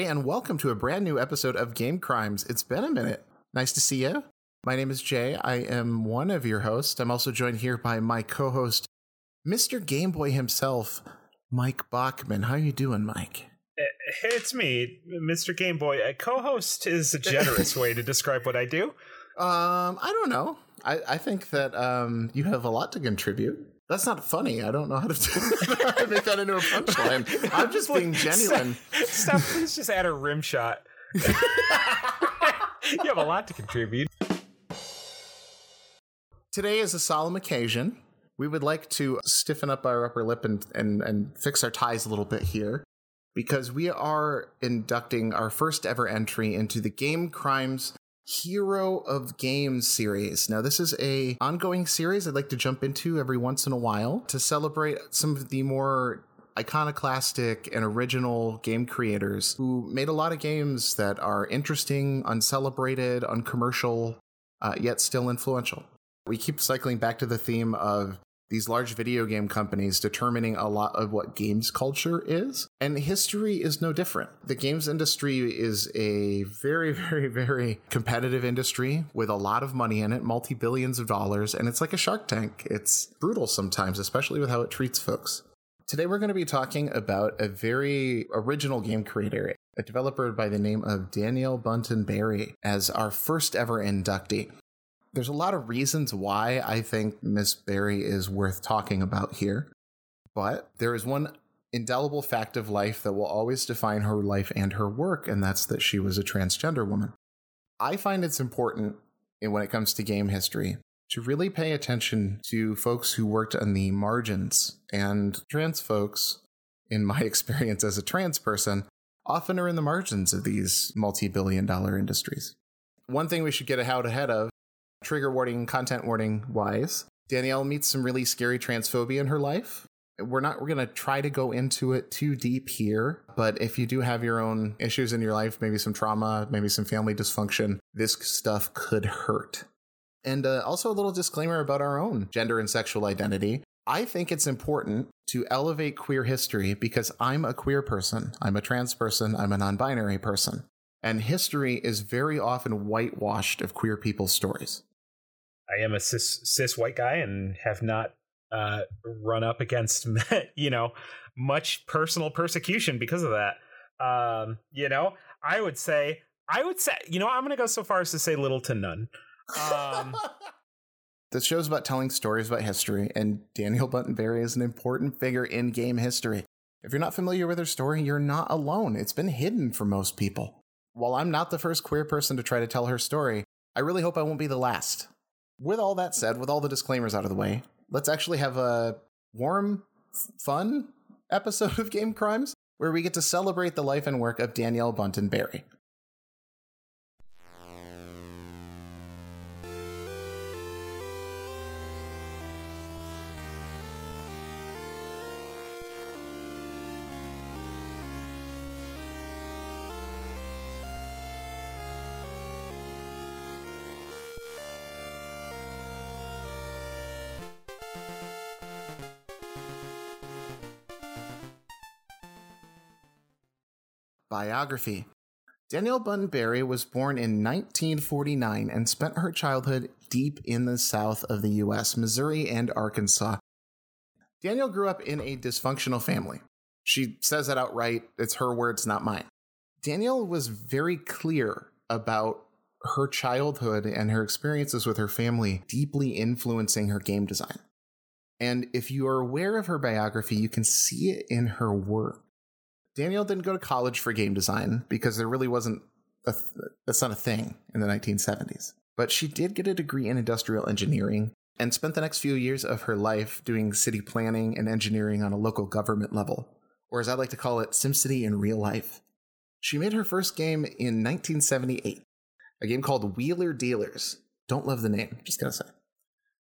everybody, and welcome to a brand new episode of Game Crimes. It's been a minute. Nice to see you. My name is Jay. I am one of your hosts. I'm also joined here by my co-host, Mr. Game Boy himself, Mike Bachman. How are you doing, Mike? It's me, Mr. Game Boy. A co-host is a generous way to describe what I do. Um, I don't know. I, I think that um, you have a lot to contribute. That's not funny. I don't know how to, how to make that into a punchline. I'm just being genuine. Stop, please just add a rim shot. you have a lot to contribute. Today is a solemn occasion. We would like to stiffen up our upper lip and, and, and fix our ties a little bit here because we are inducting our first ever entry into the Game Crimes Hero of Games series. Now, this is a ongoing series I'd like to jump into every once in a while to celebrate some of the more iconoclastic and original game creators who made a lot of games that are interesting, uncelebrated, uncommercial, uh, yet still influential. We keep cycling back to the theme of these large video game companies determining a lot of what games culture is. And history is no different. The games industry is a very, very, very competitive industry with a lot of money in it, multi billions of dollars, and it's like a shark tank. It's brutal sometimes, especially with how it treats folks. Today, we're going to be talking about a very original game creator, a developer by the name of Danielle Bunten Berry, as our first ever inductee there's a lot of reasons why I think Miss Berry is worth talking about here, but there is one indelible fact of life that will always define her life and her work, and that's that she was a transgender woman. I find it's important when it comes to game history to really pay attention to folks who worked on the margins and trans folks, in my experience as a trans person, often are in the margins of these multi billion dollar industries. One thing we should get out ahead of trigger warning, content warning wise, Danielle meets some really scary transphobia in her life. We're not, we're going to try to go into it too deep here, but if you do have your own issues in your life, maybe some trauma, maybe some family dysfunction, this stuff could hurt. And uh, also a little disclaimer about our own gender and sexual identity. I think it's important to elevate queer history because I'm a queer person. I'm a trans person. I'm a non binary person. And history is very often whitewashed of queer people's stories. I am a cis cis white guy and have not uh, run up against you know much personal persecution because of that. Um, you know, I would say I would say you know I'm going to go so far as to say little to none. Um, this show's about telling stories about history, and Daniel Bunten Berry is an important figure in game history. If you're not familiar with her story, you're not alone. It's been hidden for most people. While I'm not the first queer person to try to tell her story, I really hope I won't be the last with all that said, with all the disclaimers out of the way, let's actually have a warm, fun episode of Game Crimes where we get to celebrate the life and work of Danielle Bunten Berry. Biography Danielle Bunten Berry was born in 1949 and spent her childhood deep in the south of the U.S., Missouri and Arkansas. Danielle grew up in a dysfunctional family. She says that outright. It's her words, not mine. Danielle was very clear about her childhood and her experiences with her family deeply influencing her game design. And if you are aware of her biography, you can see it in her work. Danielle didn't go to college for game design because there really wasn't a th- that's not a thing in the 1970s. But she did get a degree in industrial engineering and spent the next few years of her life doing city planning and engineering on a local government level, or as I like to call it, SimCity in real life. She made her first game in 1978, a game called Wheeler Dealers. Don't love the name, just gotta say.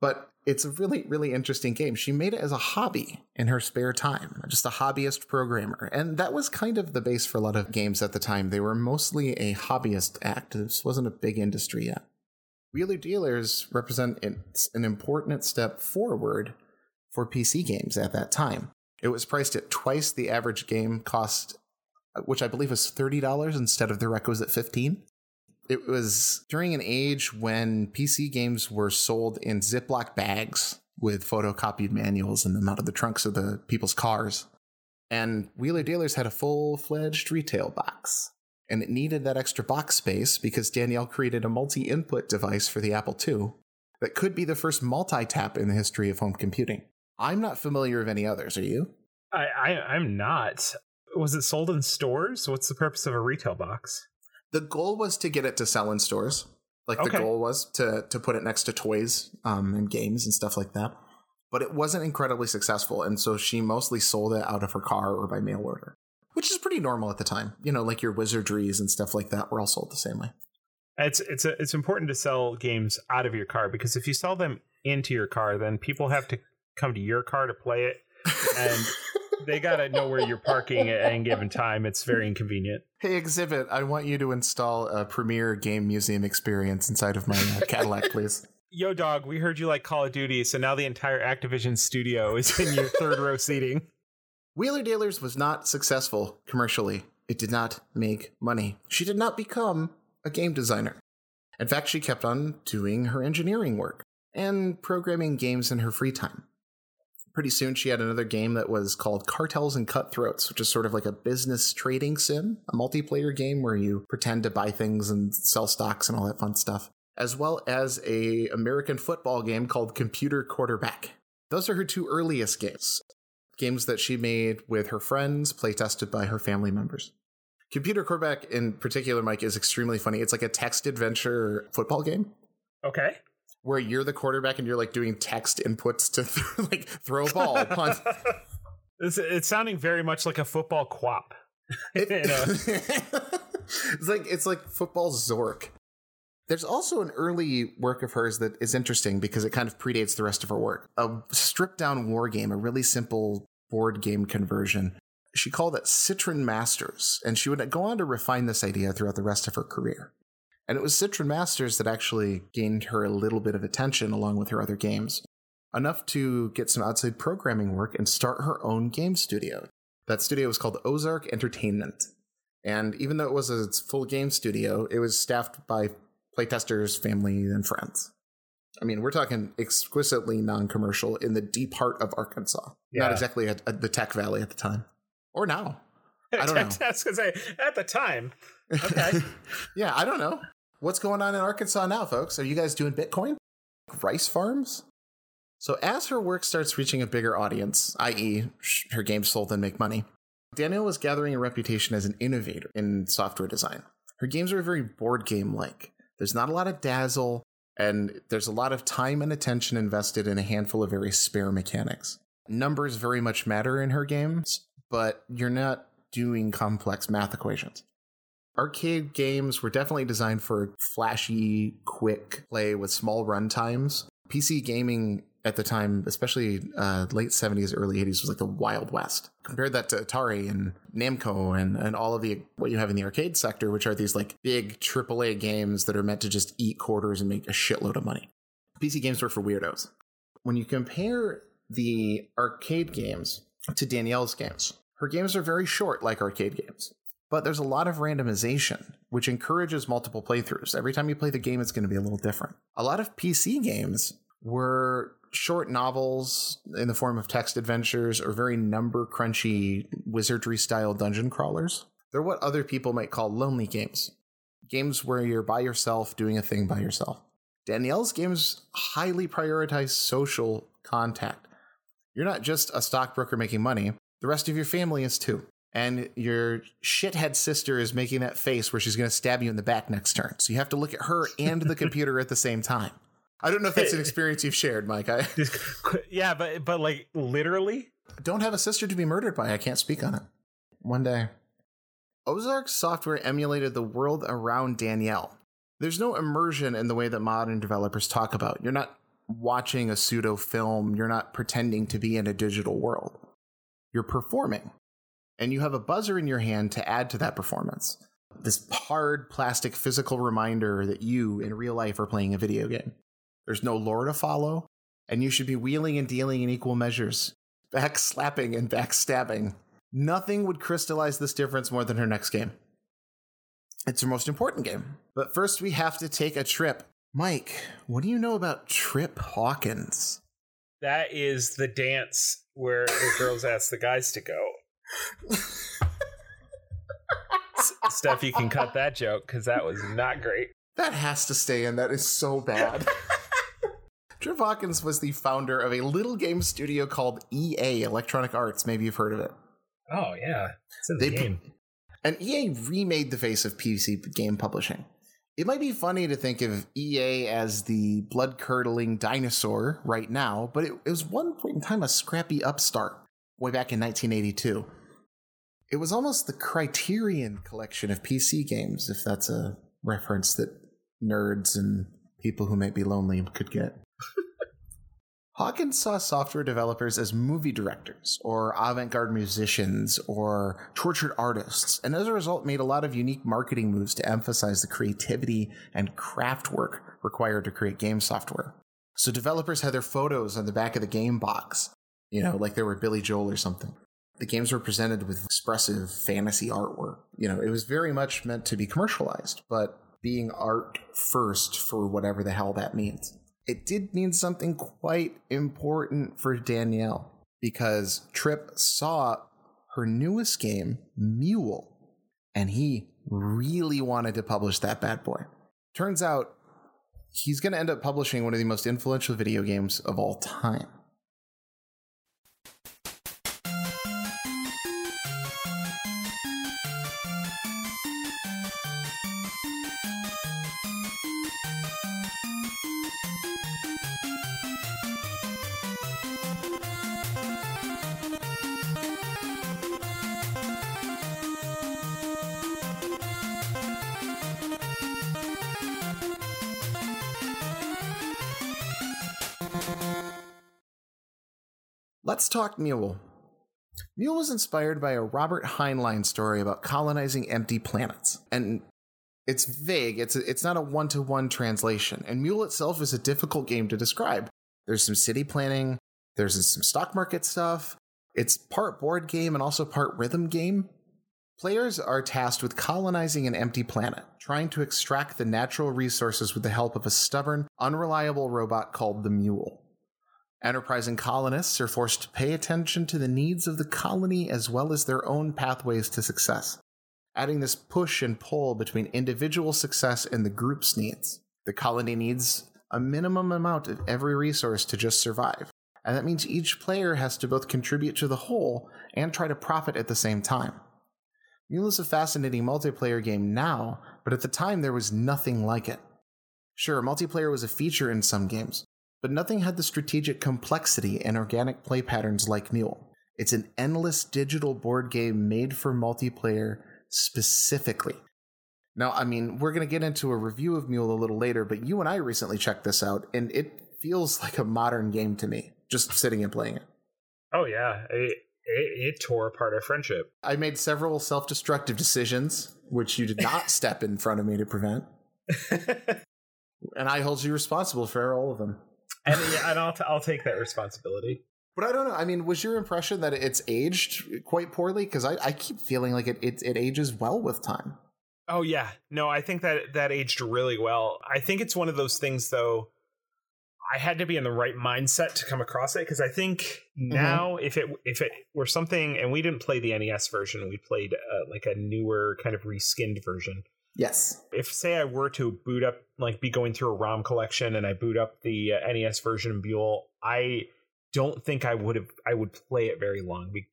But it's a really, really interesting game. She made it as a hobby in her spare time, just a hobbyist programmer. And that was kind of the base for a lot of games at the time. They were mostly a hobbyist act. This wasn't a big industry yet. Wheeler Dealers represent an important step forward for PC games at that time. It was priced at twice the average game cost uh, which I believe was $30 instead of the requisite 15 It was during an age when PC games were sold in Ziploc bags with photocopied manuals in them out of the trunks of the people's cars. And Wheeler Dealers had a full fledged retail box. And it needed that extra box space because Danielle created a multi input device for the Apple II that could be the first multi tap in the history of home computing. I'm not familiar of any others, are you? I, I I'm not. Was it sold in stores? What's the purpose of a retail box? The goal was to get it to sell in stores. Like okay. the goal was to to put it next to toys um, and games and stuff like that. But it wasn't incredibly successful, and so she mostly sold it out of her car or by mail order, which is pretty normal at the time. You know, like your wizardries and stuff like that were all sold the same way. It's it's a, it's important to sell games out of your car because if you sell them into your car, then people have to come to your car to play it, and they gotta know where you're parking at any given time. It's very inconvenient. Hey, exhibit! I want you to install a Premier Game Museum experience inside of my uh, Cadillac, please. Yo, dog! We heard you like Call of Duty, so now the entire Activision studio is in your third row seating. Wheeler Dealers was not successful commercially. It did not make money. She did not become a game designer. In fact, she kept on doing her engineering work and programming games in her free time pretty soon she had another game that was called Cartels and Cutthroats, which is sort of like a business trading sim, a multiplayer game where you pretend to buy things and sell stocks and all that fun stuff, as well as a American football game called Computer Quarterback. Those are her two earliest games, games that she made with her friends, playtested by her family members. Computer Quarterback in particular, Mike, is extremely funny. It's like a text adventure football game. Okay where you're the quarterback and you're like doing text inputs to th- like throw a ball, punt. It's, it's sounding very much like a football quap. It, it's like it's like football Zork. There's also an early work of hers that is interesting because it kind of predates the rest of her work. A stripped down war game, a really simple board game conversion. She called it Cytron Masters, and she would go on to refine this idea throughout the rest of her career. And it was Cytron Masters that actually gained her a little bit of attention along with her other games, enough to get some outside programming work and start her own game studio. That studio was called Ozark Entertainment. And even though it was a full game studio, it was staffed by playtesters, family, and friends. I mean, we're talking exquisitely non commercial in the deep heart of Arkansas. Yeah. Not exactly at, at the Tech Valley at the time. Or now. I don't know. I was going to say, at the time. Okay. yeah, I don't know. What's going on in Arkansas now, folks? Are you guys doing Bitcoin? Rice farms? So, as her work starts reaching a bigger audience, i.e., her games sold and make money, Danielle was gathering a reputation as an innovator in software design. Her games are very board game like. There's not a lot of dazzle, and there's a lot of time and attention invested in a handful of very spare mechanics. Numbers very much matter in her games, but you're not doing complex math equations. Arcade games were definitely designed for flashy, quick play with small run times. PC gaming at the time, especially uh, late 70s, early 80s, was like the Wild West. Compare that to Atari and Namco and, and all of the what you have in the arcade sector, which are these like big AAA games that are meant to just eat quarters and make a shitload of money. PC games were for weirdos. When you compare the arcade games to Danielle's games, her games are very short, like arcade games but there's a lot of randomization, which encourages multiple playthroughs. Every time you play the game, it's going to be a little different. A lot of PC games were short novels in the form of text adventures or very number crunchy wizardry style dungeon crawlers. They're what other people might call lonely games. Games where you're by yourself doing a thing by yourself. Danielle's games highly prioritize social contact. You're not just a stockbroker making money, the rest of your family is too and your shithead sister is making that face where she's going to stab you in the back next turn. So you have to look at her and the computer at the same time. I don't know if that's an experience you've shared, Mike. I, yeah, but but like literally, don't have a sister to be murdered by. I can't speak on it. One day, Ozark software emulated the world around Danielle. There's no immersion in the way that modern developers talk about. You're not watching a pseudo film. You're not pretending to be in a digital world. You're performing and you have a buzzer in your hand to add to that performance. This hard plastic physical reminder that you in real life are playing a video game. There's no lore to follow, and you should be wheeling and dealing in equal measures, back slapping and backstabbing Nothing would crystallize this difference more than her next game. It's her most important game. But first, we have to take a trip. Mike, what do you know about Trip Hawkins? That is the dance where the girls ask the guys to go. Steph, you can cut that joke because that was not great. That has to stay in. That is so bad. Trip Hawkins was the founder of a little game studio called EA Electronic Arts. Maybe you've heard of it. Oh yeah, it's in the They game. And EA remade the face of PC game publishing. It might be funny to think of EA as the blood curdling dinosaur right now, but it, it was one point in time a scrappy upstart way back in 1982. It was almost the Criterion collection of PC games, if that's a reference that nerds and people who might be lonely could get. Hawkins saw software developers as movie directors or avant garde musicians or tortured artists, and as a result, made a lot of unique marketing moves to emphasize the creativity and craft work required to create game software. So, developers had their photos on the back of the game box, you know, like they were Billy Joel or something. The games were presented with expressive fantasy artwork. You know, it was very much meant to be commercialized, but being art first for whatever the hell that means it did mean something quite important for Danielle because Trip saw her newest game, Mule, and he really wanted to publish that bad boy. Turns out he's going to end up publishing one of the most influential video games of all time. Let's talk Mule. Mule was inspired by a Robert Heinlein story about colonizing empty planets. And it's vague, it's, a, it's not a one to one translation. And Mule itself is a difficult game to describe. There's some city planning, there's some stock market stuff. It's part board game and also part rhythm game. Players are tasked with colonizing an empty planet, trying to extract the natural resources with the help of a stubborn, unreliable robot called the Mule. Enterprising colonists are forced to pay attention to the needs of the colony as well as their own pathways to success, adding this push and pull between individual success and the group's needs. The colony needs a minimum amount of every resource to just survive, and that means each player has to both contribute to the whole and try to profit at the same time. Mule is a fascinating multiplayer game now, but at the time there was nothing like it. Sure, multiplayer was a feature in some games, but nothing had the strategic complexity and organic play patterns like Mule. It's an endless digital board game made for multiplayer specifically. Now, I mean, we're going to get into a review of Mule a little later, but you and I recently checked this out, and it feels like a modern game to me, just sitting and playing it. Oh yeah, it, it tore apart our friendship. I made several self destructive decisions, which you did not step in front of me to prevent, and I hold you responsible for all of them. and yeah, and I'll t- I'll take that responsibility. But I don't know. I mean, was your impression that it's aged quite poorly? Because I, I keep feeling like it, it it ages well with time. Oh yeah, no, I think that that aged really well. I think it's one of those things though. I had to be in the right mindset to come across it because I think now if it if it were something and we didn't play the NES version, we played uh, like a newer kind of reskinned version. Yes. If say I were to boot up like be going through a ROM collection and I boot up the uh, NES version of Mule, I don't think I would have I would play it very long. Be-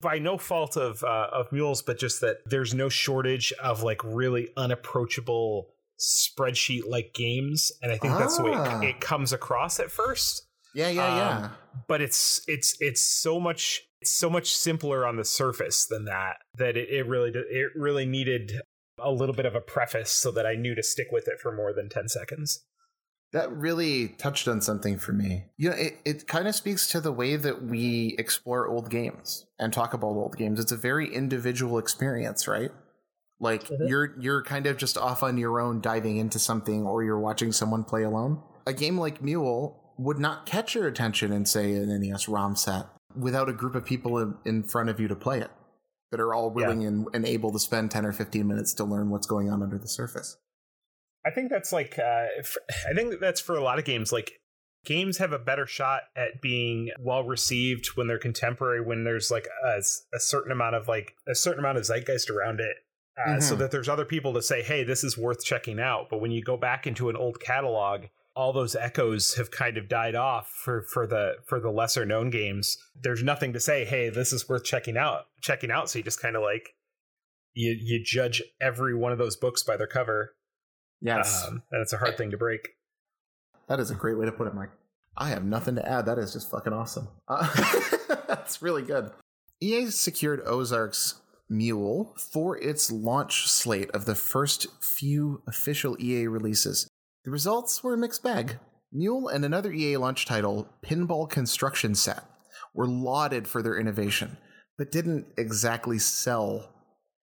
by no fault of uh, of mules, but just that there's no shortage of like really unapproachable spreadsheet like games, and I think that's the way Ah. it, it comes across at first. Yeah, yeah, Um, yeah. But it's it's it's so much it's so much simpler on the surface than that that it, it really it really needed a little bit of a preface so that I knew to stick with it for more than ten seconds. That really touched on something for me. You know, it, it kind of speaks to the way that we explore old games and talk about old games. It's a very individual experience, right? Like Mhm. you're you're kind of just off on your own diving into something or you're watching someone play alone. A game like Mule would not catch your attention in say an NES ROM set without a group of people in, in front of you to play it. that are all willing yeah. and, and able to spend 10 or 15 minutes to learn what's going on under the surface. I think that's like uh, I think that's for a lot of games. Like games have a better shot at being well received when they're contemporary. When there's like a, a certain amount of like a certain amount of zeitgeist around it, uh, mm-hmm. so that there's other people to say, "Hey, this is worth checking out." But when you go back into an old catalog, all those echoes have kind of died off for for the for the lesser known games. There's nothing to say, "Hey, this is worth checking out." Checking out, so you just kind of like you you judge every one of those books by their cover Yes. Um, and it's a hard thing to break. That is a great way to put it, Mike. I have nothing to add. That is just fucking awesome. Uh, that's really good. EA secured Ozark's Mule for its launch slate of the first few official EA releases. The results were a mixed bag. Mule and another EA launch title, Pinball Construction Set, were lauded for their innovation, but didn't exactly sell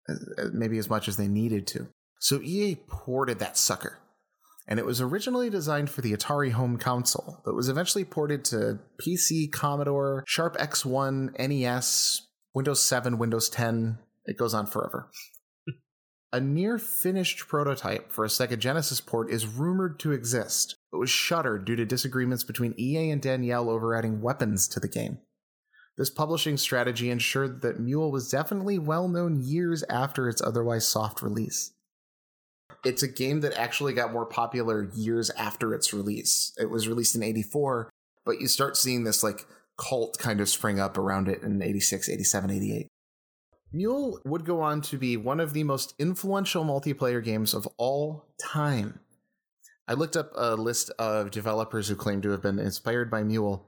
uh, maybe as much as they needed to. So EA ported that sucker. And it was originally designed for the Atari home console, but was eventually ported to PC, Commodore, Sharp X1, NES, Windows 7, Windows 10. It goes on forever. a near finished prototype for a Sega Genesis port is rumored to exist, but was shuttered due to disagreements between EA and Danielle over adding weapons to the game. This publishing strategy ensured that Mule was definitely well known years after its otherwise soft release it's a game that actually got more popular years after its release. It was released in 84, but you start seeing this like cult kind of spring up around it in 86, 87, 88. Mule would go on to be one of the most influential multiplayer games of all time. I looked up a list of developers who claim to have been inspired by Mule,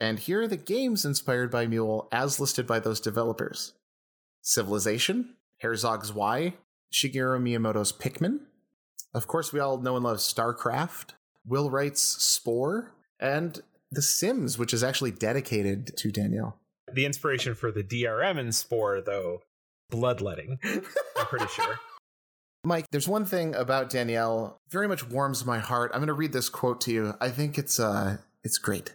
and here are the games inspired by Mule as listed by those developers Civilization, Herzog's Zwei, Shigeru Miyamoto's Pikmin, of course, we all know and love StarCraft, Will Wright's Spore, and The Sims, which is actually dedicated to Daniel. The inspiration for the DRM in Spore, though, bloodletting. I'm pretty sure. Mike, there's one thing about Danielle very much warms my heart. I'm going to read this quote to you. I think it's uh it's great.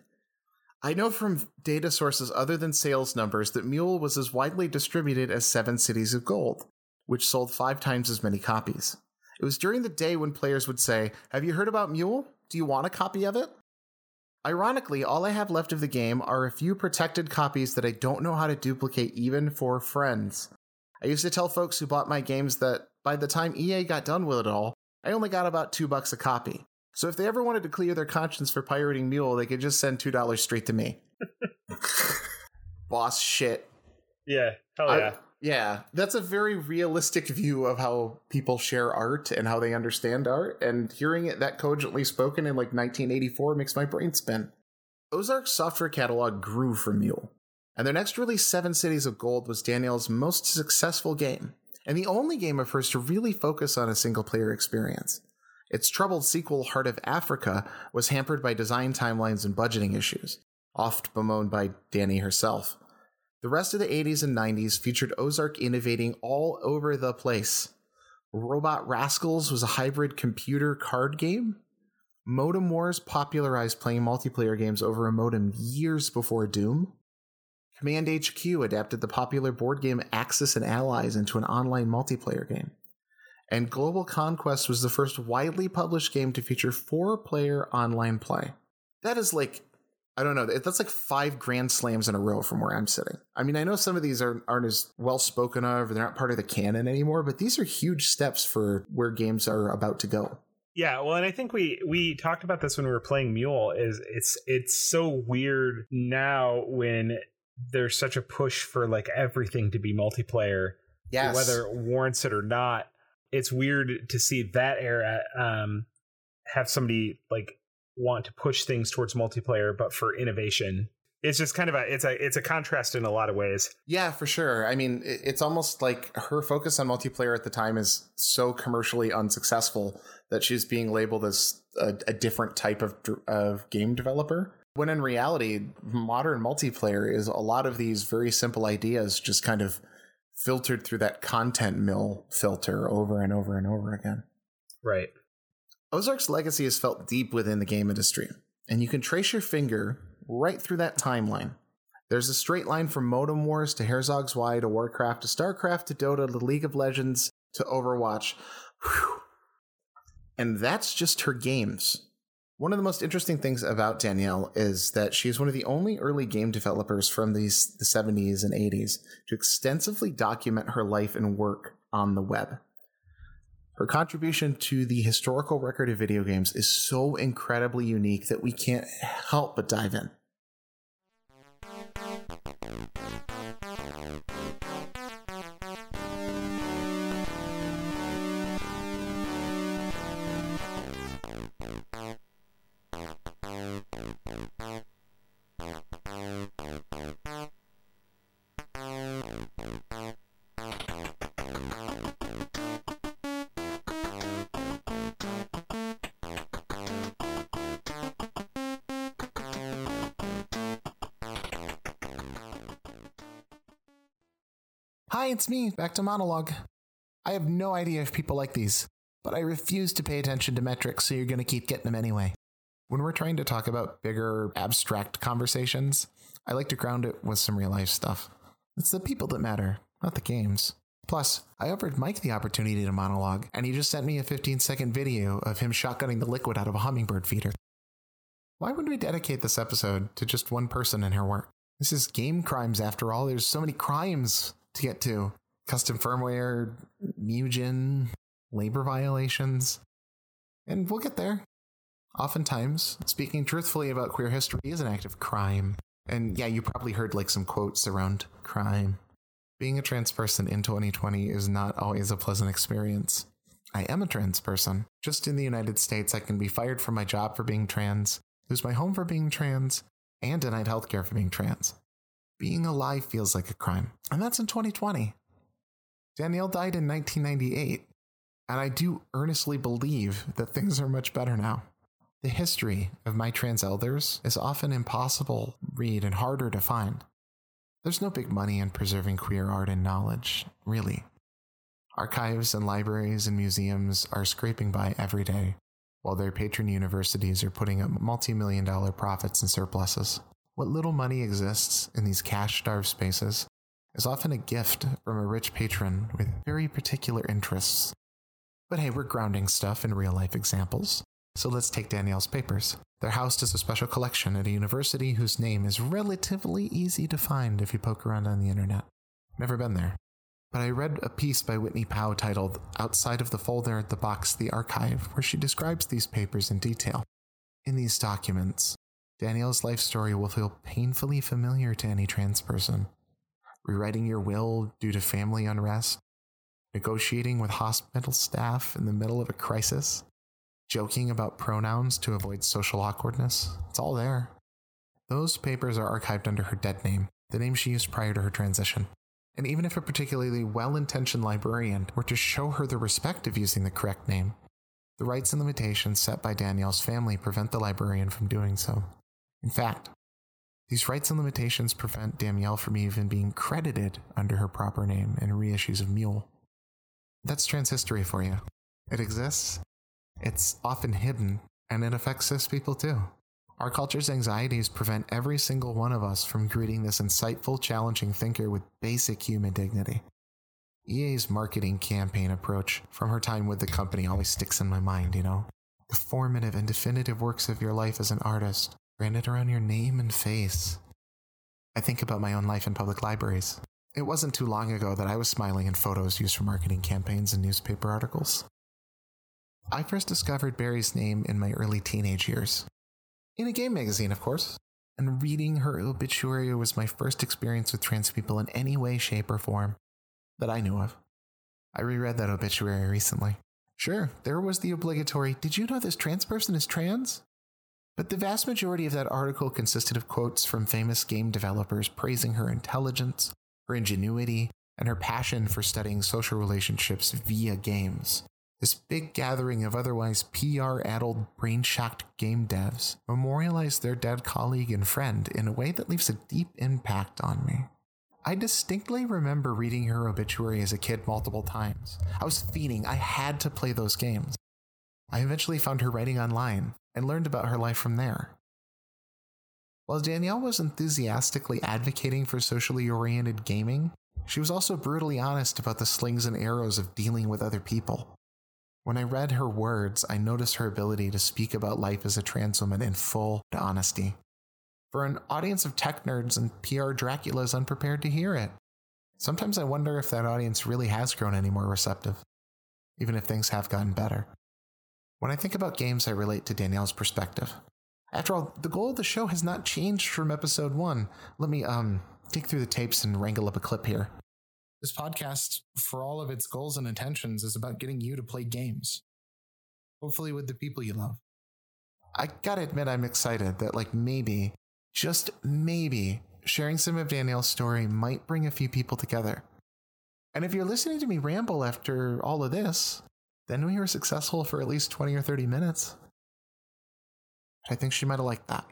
I know from data sources other than sales numbers that Mule was as widely distributed as Seven Cities of Gold, which sold 5 times as many copies. It was during the day when players would say, Have you heard about Mule? Do you want a copy of it? Ironically, all I have left of the game are a few protected copies that I don't know how to duplicate even for friends. I used to tell folks who bought my games that by the time EA got done with it all, I only got about two bucks a copy. So if they ever wanted to clear their conscience for pirating Mule, they could just send two dollars straight to me. Boss shit. Yeah, hell yeah. I, yeah, that's a very realistic view of how people share art and how they understand art. And hearing it that cogently spoken in like 1984 makes my brain spin. Ozark's software catalog grew from Mule, and their next release, Seven Cities of Gold, was Daniel's most successful game, and the only game of hers to really focus on a single player experience. Its troubled sequel, Heart of Africa, was hampered by design timelines and budgeting issues, oft bemoaned by Dani herself. The rest of the 80s and 90s featured Ozark innovating all over the place. Robot Rascals was a hybrid computer card game. Modem Wars popularized playing multiplayer games over a modem years before Doom. Command HQ adapted the popular board game Axis and Allies into an online multiplayer game. And Global Conquest was the first widely published game to feature four player online play. That is like I don't know. That's like five grand slams in a row from where I'm sitting. I mean, I know some of these aren't, aren't as well spoken of, or they're not part of the canon anymore, but these are huge steps for where games are about to go. Yeah, well, and I think we we talked about this when we were playing Mule. Is it's it's so weird now when there's such a push for like everything to be multiplayer, yes. whether it warrants it or not. It's weird to see that era um, have somebody like want to push things towards multiplayer, but for innovation. It's just kind of a it's a it's a contrast in a lot of ways. Yeah, for sure. I mean, it's almost like her focus on multiplayer at the time is so commercially unsuccessful that she's being labeled as a, a different type of of game developer. When in reality, modern multiplayer is a lot of these very simple ideas just kind of filtered through that content mill filter over and over and over again. Right. Ozark's legacy is felt deep within the game industry, and you can trace your finger right through that timeline. There's a straight line from Modem Wars to Herzog's Zwei to Warcraft to StarCraft to Dota to League of Legends to Overwatch. Whew. And that's just her games. One of the most interesting things about Danielle is that she is one of the only early game developers from these the 70s and 80s to extensively document her life and work on the web. Her contribution to the historical record of video games is so incredibly unique that we can't help but dive in. Hi, it's me, back to monologue. I have no idea if people like these, but I refuse to pay attention to metrics, so you're going to keep getting them anyway. When we're trying to talk about bigger, abstract conversations, I like to ground it with some real life stuff. It's the people that matter, not the games. Plus, I offered Mike the opportunity to monologue, and he just sent me a 15 second video of him shotgunning the liquid out of a hummingbird feeder. Why would we dedicate this episode to just one person and her work? This is game crimes after all. There's so many crimes to get to custom firmware, Mugen, labor violations. And we'll get there. Oftentimes, speaking truthfully about queer history is an act of crime. And yeah, you probably heard like some quotes around crime. Being a trans person in 2020 is not always a pleasant experience. I am a trans person. Just in the United States, I can be fired from my job for being trans, lose my home for being trans, and denied healthcare for being trans. Being alive feels like a crime, and that's in 2020. Danielle died in 1998, and I do earnestly believe that things are much better now. The history of my trans elders is often impossible to read and harder to find. There's no big money in preserving queer art and knowledge, really. Archives and libraries and museums are scraping by every day, while their patron universities are putting up multi million dollar profits and surpluses. What little money exists in these cash starved spaces is often a gift from a rich patron with very particular interests. But hey, we're grounding stuff in real life examples. So let's take Danielle's papers. They're housed as a special collection at a university whose name is relatively easy to find if you poke around on the internet. Never been there. But I read a piece by Whitney Pow titled Outside of the Folder, at the Box, the Archive, where she describes these papers in detail. In these documents, Danielle's life story will feel painfully familiar to any trans person. Rewriting your will due to family unrest, negotiating with hospital staff in the middle of a crisis, joking about pronouns to avoid social awkwardness. It's all there. Those papers are archived under her dead name, the name she used prior to her transition. And even if a particularly well intentioned librarian were to show her the respect of using the correct name, the rights and limitations set by Danielle's family prevent the librarian from doing so. In fact, these rights and limitations prevent Danielle from even being credited under her proper name in reissues of Mule. That's trans history for you. It exists, it's often hidden, and it affects cis people too. Our culture's anxieties prevent every single one of us from greeting this insightful, challenging thinker with basic human dignity. EA's marketing campaign approach from her time with the company always sticks in my mind, you know? The formative and definitive works of your life as an artist, branded around your name and face. I think about my own life in public libraries. It wasn't too long ago that I was smiling in photos used for marketing campaigns and newspaper articles. I first discovered Berry's name in my early teenage years. In a game magazine, of course. And reading her obituary was my first experience with trans people in any way, shape, or form that I knew of. I reread that obituary recently. Sure, there was the obligatory, did you know this trans person is trans? But the vast majority of that article consisted of quotes from famous game developers praising her intelligence, her ingenuity, and her passion for studying social relationships via games. This big gathering of otherwise PR addled, brain shocked game devs memorialized their dead colleague and friend in a way that leaves a deep impact on me. I distinctly remember reading her obituary as a kid multiple times. I was fiending, I had to play those games. I eventually found her writing online and learned about her life from there. While Danielle was enthusiastically advocating for socially oriented gaming, she was also brutally honest about the slings and arrows of dealing with other people. When I read her words, I noticed her ability to speak about life as a trans woman in full honesty. For an audience of tech nerds and PR Draculas unprepared to hear it. Sometimes I wonder if that audience really has grown any more receptive, even if things have gotten better. When I think about games, I relate to Danielle's perspective. After all, the goal of the show has not changed from episode one. Let me um dig through the tapes and wrangle up a clip here. This podcast, for all of its goals and intentions, is about getting you to play games. Hopefully with the people you love. I gotta admit I'm excited that like maybe, just maybe, sharing some of Danielle's story might bring a few people together. And if you're listening to me ramble after all of this, then we were successful for at least 20 or 30 minutes. I think she might have liked that.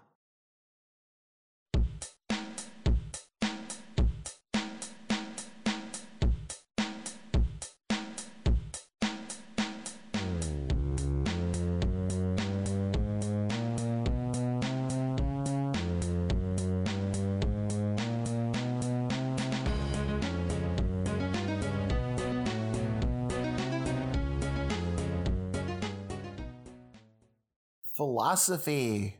Philosophy.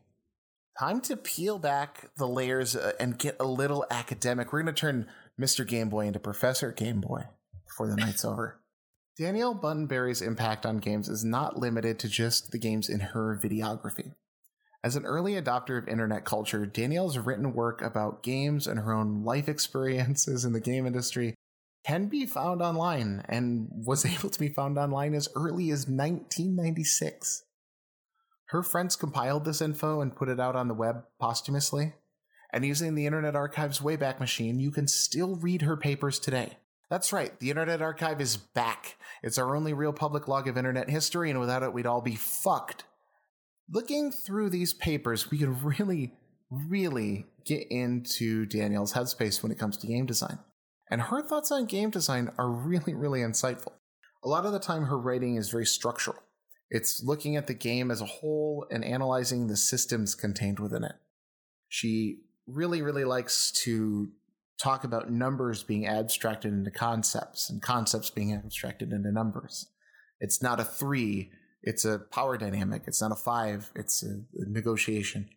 Time to peel back the layers uh, and get a little academic. We're going to turn Mr. Game Boy into Professor Game Boy before the night's over. Danielle Bunten Berry's impact on games is not limited to just the games in her videography. As an early adopter of internet culture, Danielle's written work about games and her own life experiences in the game industry can be found online and was able to be found online as early as 1996. Her friends compiled this info and put it out on the web posthumously. And using the Internet Archive's Wayback Machine, you can still read her papers today. That's right, the Internet Archive is back. It's our only real public log of internet history, and without it, we'd all be fucked. Looking through these papers, we can really, really get into Danielle's headspace when it comes to game design. And her thoughts on game design are really, really insightful. A lot of the time, her writing is very structural. It's looking at the game as a whole and analyzing the systems contained within it. She really, really likes to talk about numbers being abstracted into concepts and concepts being abstracted into numbers. It's not a three, it's a power dynamic. It's not a five, it's a, negotiation.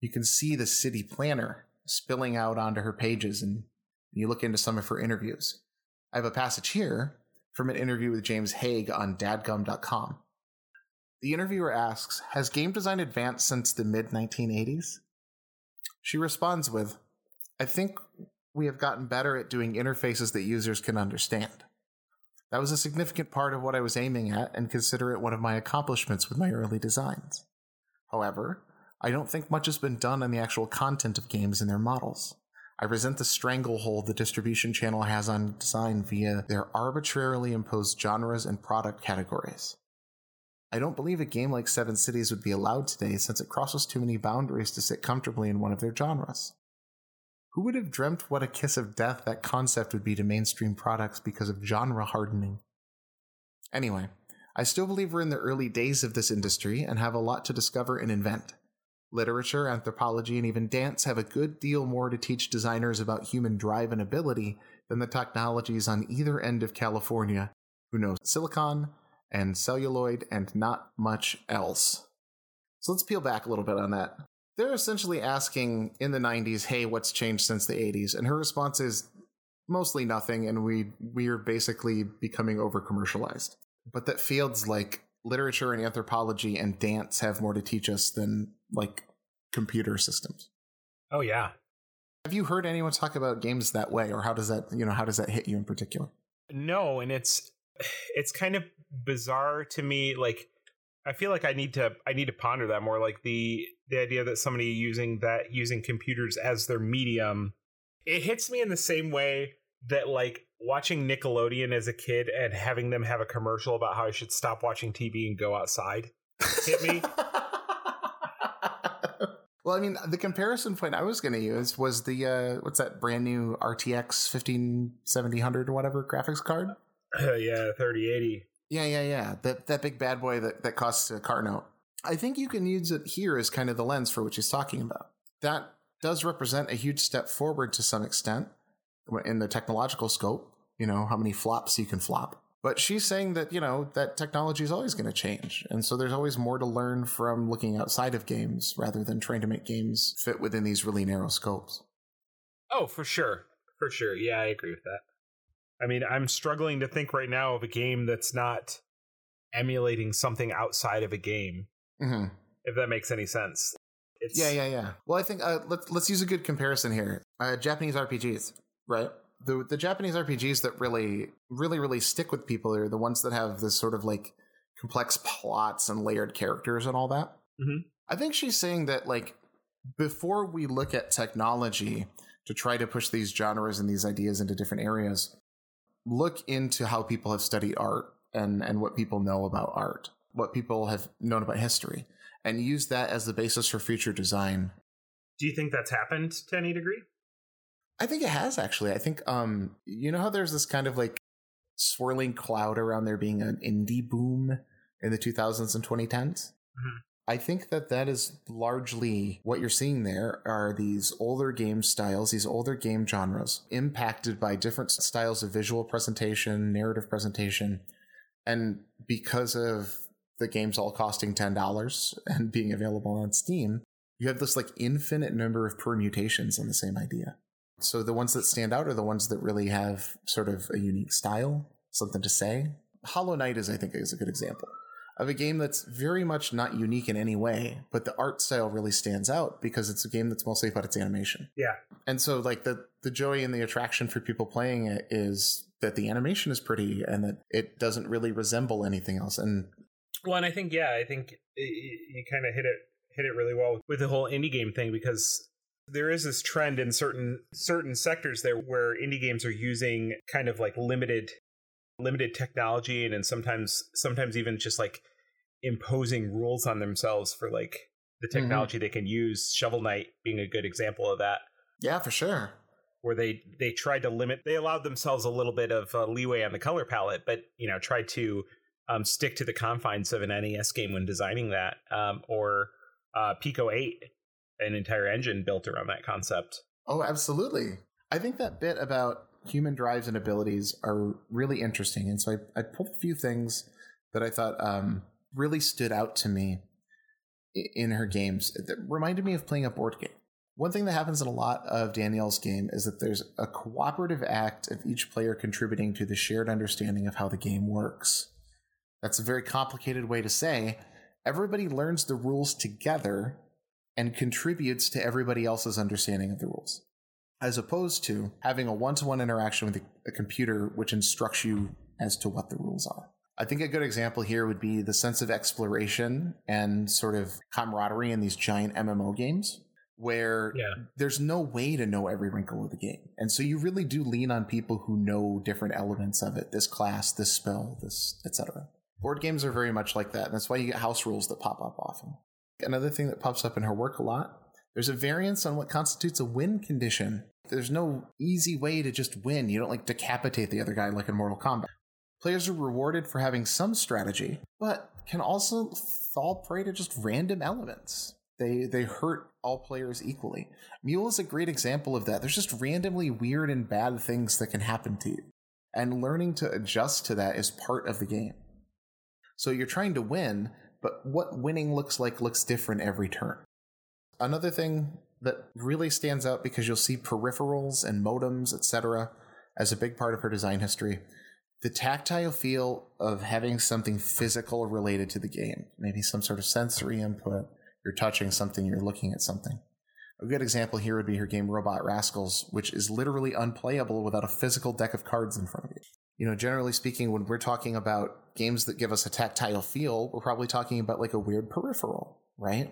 You can see the city planner spilling out onto her pages and you look into some of her interviews. I have a passage here from an interview with James Hague on dadgum.com. The interviewer asks, Has game design advanced since the mid 1980s? She responds with, I think we have gotten better at doing interfaces that users can understand. That was a significant part of what I was aiming at and consider it one of my accomplishments with my early designs. However, I don't think much has been done on the actual content of games and their models. I resent the stranglehold the distribution channel has on design via their arbitrarily imposed genres and product categories. I don't believe a game like Seven Cities would be allowed today since it crosses too many boundaries to sit comfortably in one of their genres. Who would have dreamt what a kiss of death that concept would be to mainstream products because of genre hardening? Anyway, I still believe we're in the early days of this industry and have a lot to discover and invent. Literature, anthropology, and even dance have a good deal more to teach designers about human drive and ability than the technologies on either end of California, who know silicon and celluloid and not much else. So let's peel back a little bit on that. They're essentially asking in the 90s, hey, what's changed since the 80s? And her response is mostly nothing, and we we're basically becoming over commercialized. But that fields like literature and anthropology and dance have more to teach us than like computer systems. Oh yeah. Have you heard anyone talk about games that way or how does that, you know, how does that hit you in particular? No, and it's it's kind of bizarre to me like I feel like I need to I need to ponder that more like the the idea that somebody using that using computers as their medium it hits me in the same way that like watching Nickelodeon as a kid and having them have a commercial about how I should stop watching TV and go outside hit me. well, I mean, the comparison point I was going to use was the uh, what's that brand new RTX 15700 or whatever graphics card? Uh, yeah, 3080. Yeah, yeah, yeah. That that big bad boy that that costs a car note. I think you can use it here as kind of the lens for what she's talking about. that does represent a huge step forward to some extent in the technological scope, you know, how many flops you can flop. But she's saying that, you know, that technology is always going to change. And so there's always more to learn from looking outside of games rather than trying to make games fit within these really narrow scopes. Oh, for sure. For sure. Yeah, I agree with that. I mean, I'm struggling to think right now of a game that's not emulating something outside of a game. Mm-hmm. If that makes any sense. It's... Yeah, yeah, yeah. Well, I think uh, let's let's use a good comparison here. Uh, Japanese RPGs, right? The the Japanese RPGs that really, really, really stick with people are the ones that have this sort of like complex plots and layered characters and all that. Mm-hmm. I think she's saying that like before we look at technology to try to push these genres and these ideas into different areas, look into how people have studied art and and what people know about art, what people have known about history, and use that as the basis for future design. Do you think that's happened to any degree? I think it has actually. I think um you know how there's this kind of like swirling cloud around there being an indie boom in the 2000s and 2010s. Mm-hmm. I think that that is largely what you're seeing there are these older game styles, these older game genres impacted by different styles of visual presentation, narrative presentation. And because of the games all costing $10 and being available on Steam, you have this like infinite number of permutations on the same idea. So the ones that stand out are the ones that really have sort of a unique style, something to say. Hollow Knight is, I think, is a good example of a game that's very much not unique in any way, but the art style really stands out because it's a game that's mostly about its animation. Yeah. And so like the the joy and the attraction for people playing it is that the animation is pretty and that it doesn't really resemble anything else. And well, and I think yeah, I think you kind of hit it hit it really well with the whole indie game thing because there is this trend in certain certain sectors there where indie games are using kind of like limited limited technology and, and sometimes sometimes even just like imposing rules on themselves for like the mm-hmm. technology mm-hmm. they can use shovel knight being a good example of that yeah for sure where they they tried to limit they allowed themselves a little bit of uh, leeway on the color palette but you know tried to um, stick to the confines of an nes game when designing that um, or uh, pico 8 an entire engine built around that concept oh absolutely i think that bit about human drives and abilities are really interesting. And so I, I pulled a few things that I thought um, really stood out to me in her games that reminded me of playing a board game. One thing that happens in a lot of Danielle's game is that there's a cooperative act of each player contributing to the shared understanding of how the game works. That's a very complicated way to say everybody learns the rules together and contributes to everybody else's understanding of the rules as opposed to having a one to one interaction with a, computer which instructs you as to what the rules are. I think a good example here would be the sense of exploration and sort of camaraderie in these giant MMO games where yeah. there's no way to know every wrinkle of the game. And so you really do lean on people who know different elements of it, this class, this spell, this etc. Board games are very much like that, and that's why you get house rules that pop up often. Another thing that pops up in her work a lot there's a variance on what constitutes a win condition. There's no easy way to just win. You don't like decapitate the other guy like in Mortal Kombat. Players are rewarded for having some strategy, but can also fall prey to just random elements. They they hurt all players equally. Mule is a great example of that. There's just randomly weird and bad things that can happen to you. And learning to adjust to that is part of the game. So you're trying to win, but what winning looks like looks different every turn. Another thing that really stands out because you'll see peripherals and modems, etc., as a big part of her design history. The tactile feel of having something physical related to the game, maybe some sort of sensory input. You're touching something, you're looking at something. A good example here would be her game Robot Rascals, which is literally unplayable without a physical deck of cards in front of you. You know, generally speaking, when we're talking about games that give us a tactile feel, we're probably talking about like a weird peripheral, right?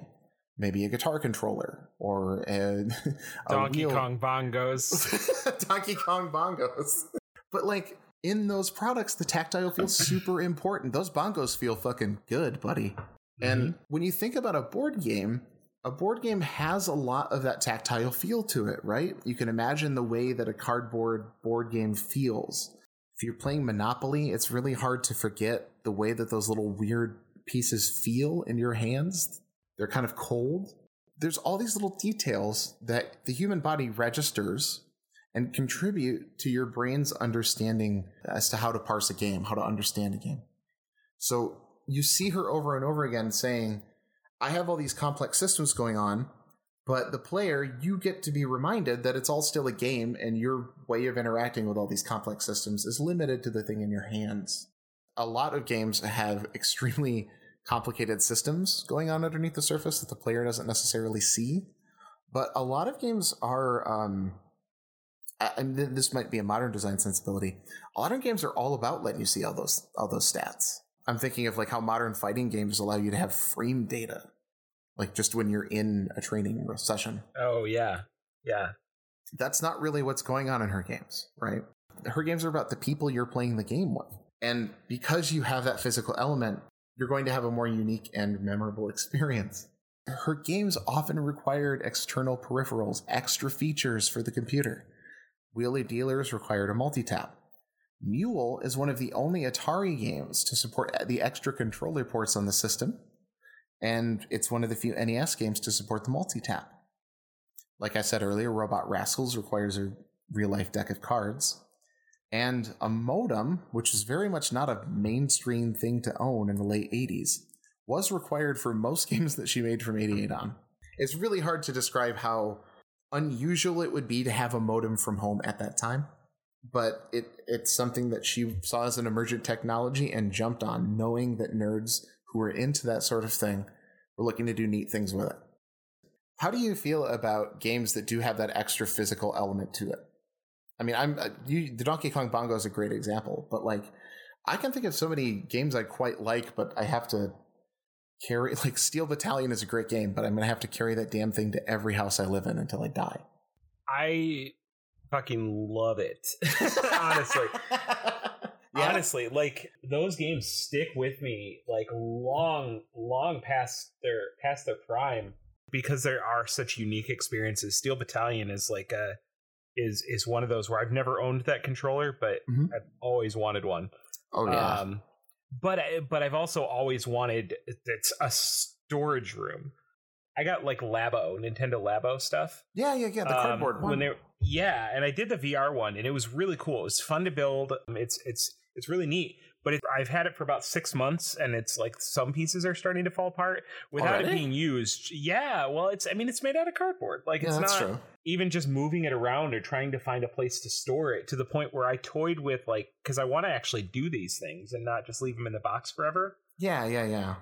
maybe a guitar controller or a, a Donkey wheel. Kong bongos. Donkey Kong bongos. But like in those products, the tactile feels super important. Those bongos feel fucking good, buddy. Mm-hmm. And when you think about a board game, a board game has a lot of that tactile feel to it, right? You can imagine the way that a cardboard board game feels. If you're playing Monopoly, it's really hard to forget the way that those little weird pieces feel in your hands they're kind of cold. there's all these little details that the human body registers and contribute to your brain's understanding as to how to parse a game, how to understand a game. So you see her over and over again saying, I have all these complex systems going on, but the player, you get to be reminded that it's all still a game and your way of interacting with all these complex systems is limited to the thing in your hands. A lot of games have extremely complicated systems going on underneath the surface that the player doesn't necessarily see. But a lot of games are, um, and this might be a modern design sensibility. A lot of games are all about letting you see all those all those stats. I'm thinking of like how modern fighting games allow you to have frame data, like just when you're in a training session. Oh yeah, yeah. That's not really what's going on in her games, right? Her games are about the people you're playing the game with. And because you have that physical element, you're going to have a more unique and memorable experience. Her games often required external peripherals, extra features for the computer. Wheeler Dealers required a multi-tap. Mule is one of the only Atari games to support the extra controller ports on the system, and it's one of the few NES games to support the multi-tap. Like I said earlier, Robot Rascals requires a real-life deck of cards and a modem, which is very much not a mainstream thing to own in the late 80s, was required for most games that she made from 88 on. It's really hard to describe how unusual it would be to have a modem from home at that time, but it it's something that she saw as an emergent technology and jumped on, knowing that nerds who were into that sort of thing were looking to do neat things with it. How do you feel about games that do have that extra physical element to it? I mean, I'm uh, you, the Donkey Kong Bongo is a great example, but like I can think of so many games I quite like, but I have to carry like Steel Battalion is a great game, but I'm gonna have to carry that damn thing to every house I live in until I die. I fucking love it. Honestly. Yeah. Honestly, like those games stick with me like long, long past their past their prime because there are such unique experiences. Steel Battalion is like a is is one of those where I've never owned that controller, but mm-hmm. I've always wanted one. Oh yeah. Um, but but I've also always wanted it's a storage room. I got like Labo, Nintendo Labo stuff. Yeah, yeah, yeah. The um, cardboard one. When they yeah, and I did the VR one, and it was really cool. It was fun to build. It's it's it's really neat but it, I've had it for about six months, and it's like some pieces are starting to fall apart without Already? it being used. Yeah, well, it's I mean it's made out of cardboard. Like yeah, it's not true. even just moving it around or trying to find a place to store it to the point where I toyed with like because I want to actually do these things and not just leave them in the box forever. Yeah, yeah, yeah.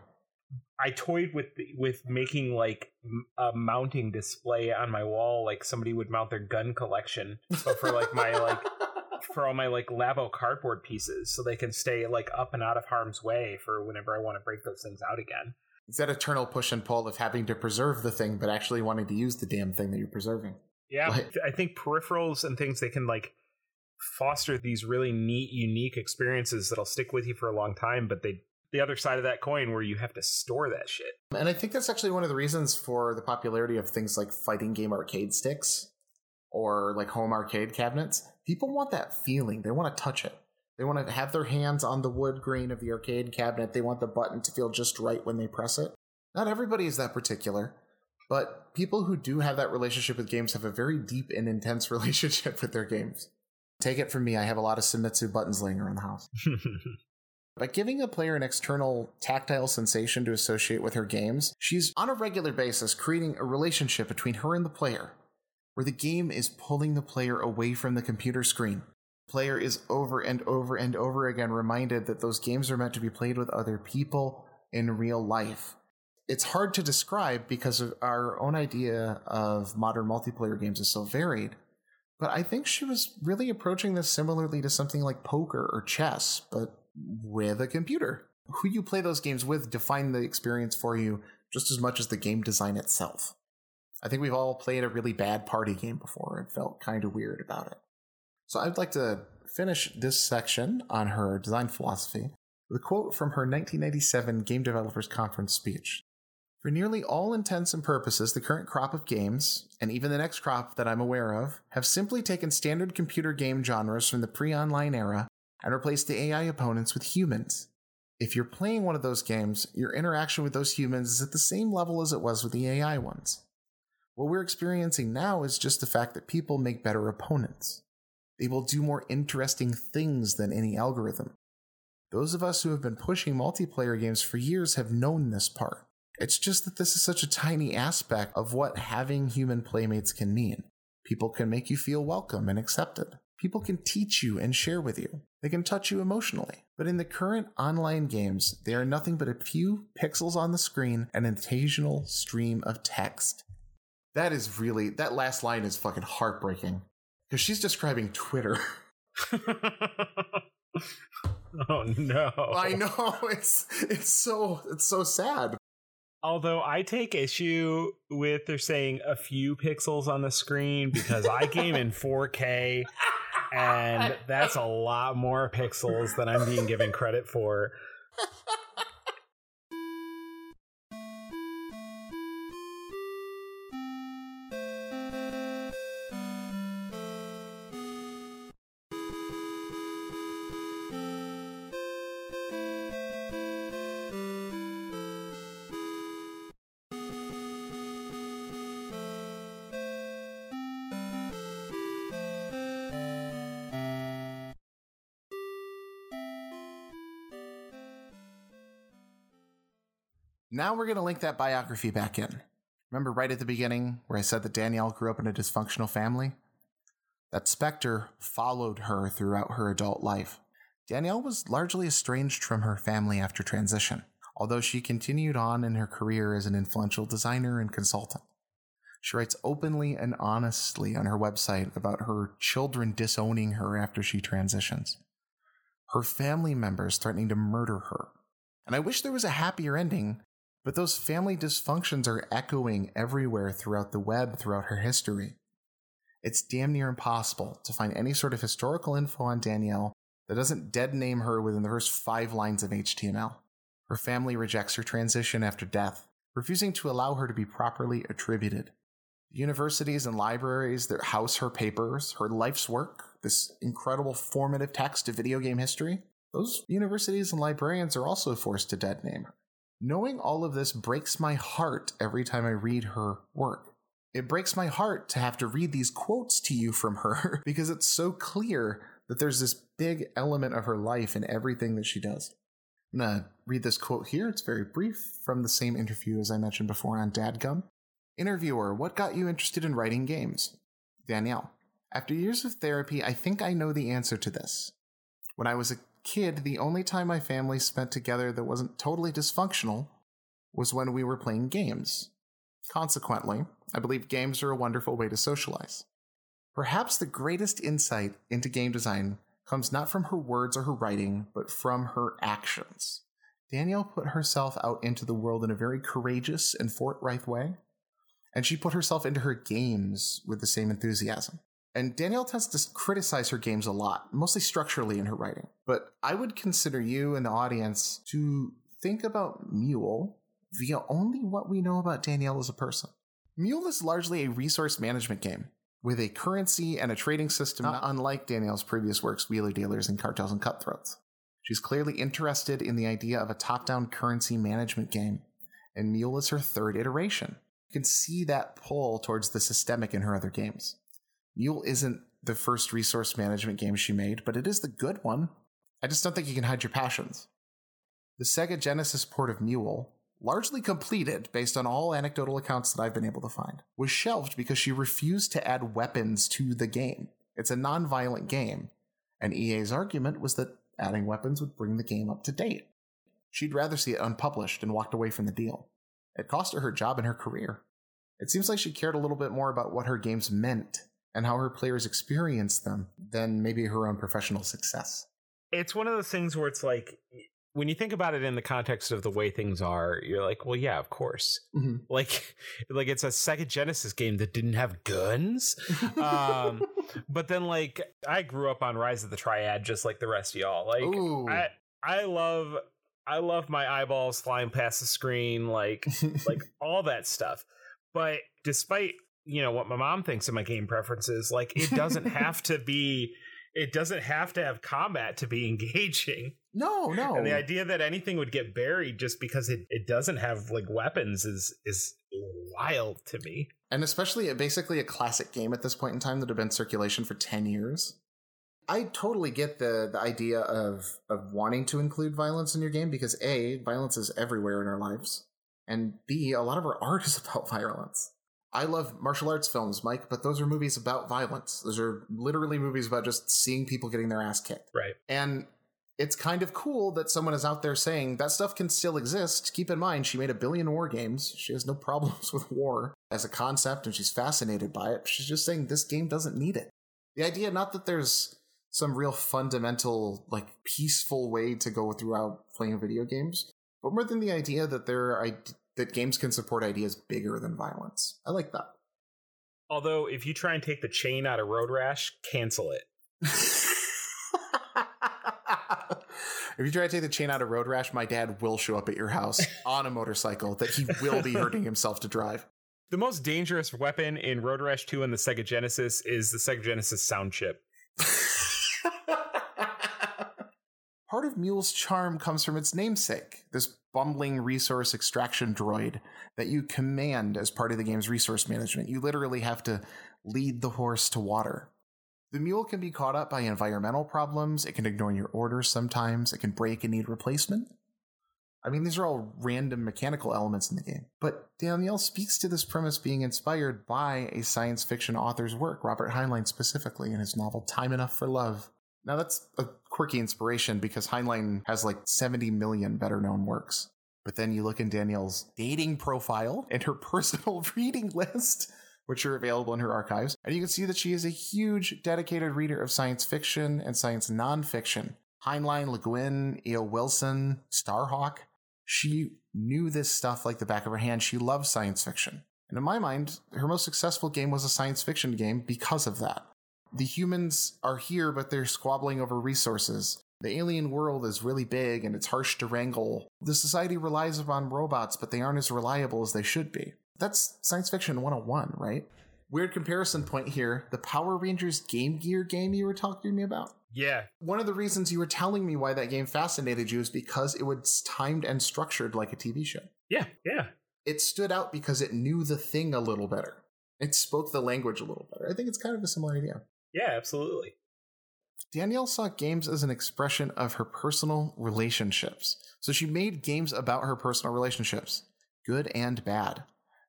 I toyed with with making like a mounting display on my wall, like somebody would mount their gun collection, but for like my like for all my like Labo cardboard pieces so they can stay like up and out of harm's way for whenever I want to break those things out again. It's that eternal push and pull of having to preserve the thing, but actually wanting to use the damn thing that you're preserving. Yeah, like, I think peripherals and things they can like foster these really neat, unique experiences that'll stick with you for a long time, but they the other side of that coin where you have to store that shit. And I think that's actually one of the reasons for the popularity of things like fighting game arcade sticks or like home arcade cabinets people want that feeling. They want to touch it. They want to have their hands on the wood grain of the arcade cabinet. They want the button to feel just right when they press it. Not everybody is that particular, but people who do have that relationship with games have a very deep and intense relationship with their games. Take it from me, I have a lot of Seimitsu buttons laying around the house. By giving a player an external tactile sensation to associate with her games, she's on a regular basis creating a relationship between her and the player where the game is pulling the player away from the computer screen. The player is over and over and over again reminded that those games are meant to be played with other people in real life. It's hard to describe because our own idea of modern multiplayer games is so varied, but I think she was really approaching this similarly to something like poker or chess, but with a computer. Who you play those games with define the experience for you just as much as the game design itself. I think we've all played a really bad party game before and felt kind of weird about it. So I'd like to finish this section on her design philosophy with a quote from her 1997 Game Developers Conference speech. For nearly all intents and purposes, the current crop of games, and even the next crop that I'm aware of, have simply taken standard computer game genres from the pre online era and replaced the AI opponents with humans. If you're playing one of those games, your interaction with those humans is at the same level as it was with the AI ones. What we're experiencing now is just the fact that people make better opponents. They will do more interesting things than any algorithm. Those of us who have been pushing multiplayer games for years have known this part. It's just that this is such a tiny aspect of what having human playmates can mean. People can make you feel welcome and accepted. People can teach you and share with you. They can touch you emotionally. But in the current online games, they are nothing but a few pixels on the screen and an occasional stream of text. That is really, that last line is fucking heartbreaking because she's describing Twitter. oh no. I know it's it's so it's so sad. Although I take issue with they're saying a few pixels on the screen because I game in 4K and that's a lot more pixels than I'm being given credit for. Now we're going to link that biography back in. Remember right at the beginning where I said that Danielle grew up in a dysfunctional family? That specter followed her throughout her adult life. Danielle was largely estranged from her family after transition, although she continued on in her career as an influential designer and consultant. She writes openly and honestly on her website about her children disowning her after she transitions, her family members threatening to murder her. And I wish there was a happier ending but those family dysfunctions are echoing everywhere throughout the web throughout her history. It's damn near impossible to find any sort of historical info on Danielle that doesn't dead name her within the first five lines of HTML. Her family rejects her transition after death, refusing to allow her to be properly attributed. Universities and libraries that house her papers, her life's work, this incredible formative text of video game history, those universities and librarians are also forced to dead name her. Knowing all of this breaks my heart every time I read her work. It breaks my heart to have to read these quotes to you from her because it's so clear that there's this big element of her life in everything that she does. I'm gonna read this quote here. It's very brief from the same interview as I mentioned before on Dadgum. Interviewer, what got you interested in writing games? Danielle, after years of therapy, I think I know the answer to this. When I was a kid, the only time my family spent together that wasn't totally dysfunctional was when we were playing games. Consequently, I believe games are a wonderful way to socialize. Perhaps the greatest insight into game design comes not from her words or her writing, but from her actions. Danielle put herself out into the world in a very courageous and forthright way, and she put herself into her games with the same enthusiasm. And Danielle tends to criticize her games a lot, mostly structurally in her writing. But I would consider you and the audience to think about Mule via only what we know about Danielle as a person. Mule is largely a resource management game with a currency and a trading system not unlike Danielle's previous works, Wheeler Dealers and Cartels and Cutthroats. She's clearly interested in the idea of a top down currency management game, and Mule is her third iteration. You can see that pull towards the systemic in her other games. Mule isn't the first resource management game she made, but it is the good one. I just don't think you can hide your passions. The Sega Genesis port of Mule, largely completed based on all anecdotal accounts that I've been able to find, was shelved because she refused to add weapons to the game. It's a non violent game, and EA's argument was that adding weapons would bring the game up to date. She'd rather see it unpublished and walked away from the deal. It cost her her job and her career. It seems like she cared a little bit more about what her games meant and how her players experience them than maybe her own professional success. It's one of those things where it's like when you think about it in the context of the way things are, you're like, well, yeah, of course. Mm-hmm. Like, like it's a Sega Genesis game that didn't have guns. um, but then, like, I grew up on Rise of the Triad, just like the rest of y'all. Like, Ooh. I, I love, I love my eyeballs flying past the screen, like, like all that stuff. But despite you know what my mom thinks of my game preferences like it doesn't have to be it doesn't have to have combat to be engaging. No, no. And the idea that anything would get buried just because it, it doesn't have like weapons is is wild to me. And especially a, basically a classic game at this point in time that had been circulation for 10 years. I totally get the the idea of of wanting to include violence in your game because A, violence is everywhere in our lives. And B, a lot of our art is about violence. I love martial arts films, Mike, but those are movies about violence. Those are literally movies about just seeing people getting their ass kicked. Right. And it's kind of cool that someone is out there saying that stuff can still exist. Keep in mind, she made a billion war games. She has no problems with war as a concept and she's fascinated by it. She's just saying this game doesn't need it. The idea, not that there's some real fundamental, like peaceful way to go throughout playing video games, but more than the idea that there are that games can support ideas bigger than violence. I like that. Although, if you try and take the chain out of Road Rash, cancel it. if you try to take the chain out of Road Rash, my dad will show up at your house on a motorcycle that he will be hurting himself to drive. The most dangerous weapon in Road Rash 2 and the Sega Genesis is the Sega Genesis sound chip. Part of Mule's charm comes from its namesake, this bumbling resource extraction droid that you command as part of the game's resource management. You literally have to lead the horse to water. The mule can be caught up by environmental problems, it can ignore your orders sometimes, it can break and need replacement. I mean, these are all random mechanical elements in the game. But Danielle speaks to this premise being inspired by a science fiction author's work, Robert Heinlein specifically, in his novel Time Enough for Love. Now, that's a quirky inspiration because Heinlein has like 70 million better known works. But then you look in Danielle's dating profile and her personal reading list, which are available in her archives, and you can see that she is a huge dedicated reader of science fiction and science nonfiction. Heinlein, Le Guin, E.O. Wilson, Starhawk. She knew this stuff like the back of her hand. She loves science fiction. And in my mind, her most successful game was a science fiction game because of that. The humans are here, but they're squabbling over resources. The alien world is really big and it's harsh to wrangle. The society relies upon robots, but they aren't as reliable as they should be. That's science fiction 101, right? Weird comparison point here the Power Rangers Game Gear game you were talking to me about. Yeah. One of the reasons you were telling me why that game fascinated you is because it was timed and structured like a TV show. Yeah, yeah. It stood out because it knew the thing a little better. It spoke the language a little better. I think it's kind of a similar idea. Yeah, absolutely. Danielle saw games as an expression of her personal relationships. So she made games about her personal relationships, good and bad.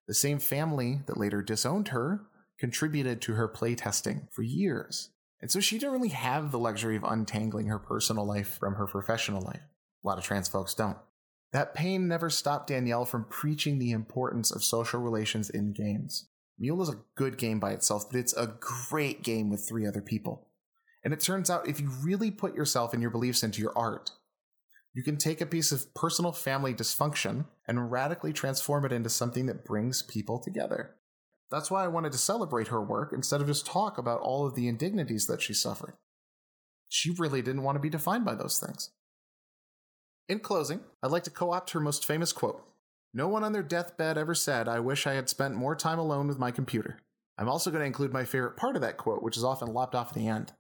The same family that later disowned her contributed to her playtesting for years. And so she didn't really have the luxury of untangling her personal life from her professional life. A lot of trans folks don't. That pain never stopped Danielle from preaching the importance of social relations in games. Mule is a good game by itself, but it's a great game with three other people. And it turns out if you really put yourself and your beliefs into your art, you can take a piece of personal family dysfunction and radically transform it into something that brings people together. That's why I wanted to celebrate her work instead of just talk about all of the indignities that she suffered. She really didn't want to be defined by those things. In closing, I'd like to co opt her most famous quote no one on their deathbed ever said, I wish I had spent more time alone with my computer. I'm also going to include my favorite part of that quote, which is often lopped off at the end.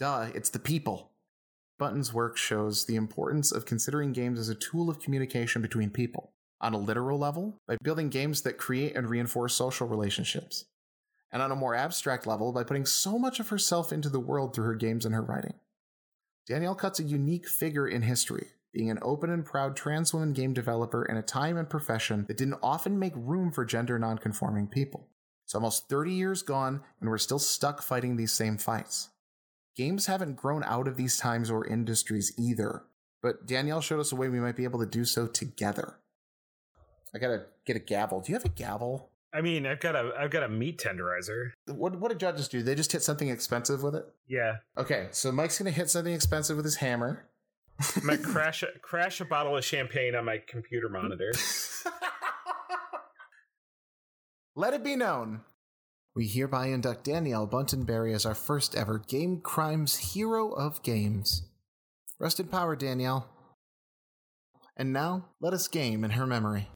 Duh, it's the people. Bunten's work shows the importance of considering games as a tool of communication between people, on a literal level, by building games that create and reinforce social relationships, and on a more abstract level, by putting so much of herself into the world through her games and her writing. Danielle Cutt's a unique figure in history, being an open and proud trans woman game developer in a time and profession that didn't often make room for gender nonconforming people. It's almost 30 years gone, and we're still stuck fighting these same fights. Games haven't grown out of these times or industries either, but Danielle showed us a way we might be able to do so together. I gotta get a gavel. Do you have a gavel? I mean, I've got a I've got a meat tenderizer. What what do judges do? They just hit something expensive with it? Yeah. Okay, so Mike's gonna hit something expensive with his hammer. I'm gonna crash a, crash a bottle of champagne on my computer monitor. Let it be known. We hereby induct Danielle Bunten Berry as our first ever Game Crimes Hero of Games. Rest in power, Danielle. And now, let us game in her memory.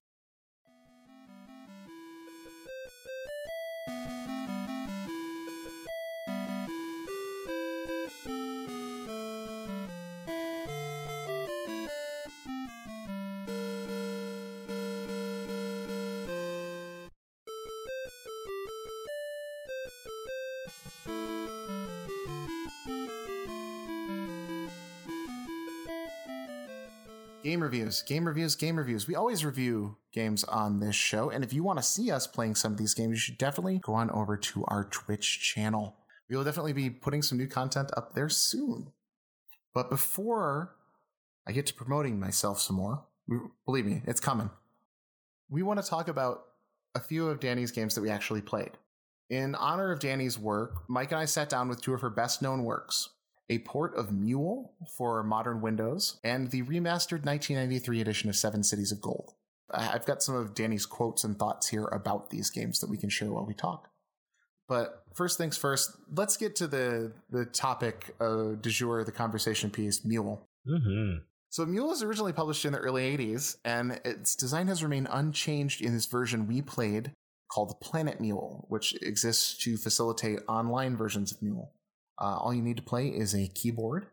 Game reviews, game reviews, game reviews. We always review games on this show. And if you want to see us playing some of these games, you should definitely go on over to our Twitch channel. We will definitely be putting some new content up there soon. But before I get to promoting myself some more, believe me, it's coming. We want to talk about a few of Danny's games that we actually played. In honor of Danny's work, Mike and I sat down with two of her best known works a port of Mule for modern Windows, and the remastered 1993 edition of Seven Cities of Gold. I've got some of Danny's quotes and thoughts here about these games that we can share while we talk. But first things first, let's get to the the topic uh, du jour, the conversation piece, Mule. Mm-hmm. So Mule was originally published in the early 80s, and its design has remained unchanged in this version we played called Planet Mule, which exists to facilitate online versions of Mule. Uh, all you need to play is a keyboard,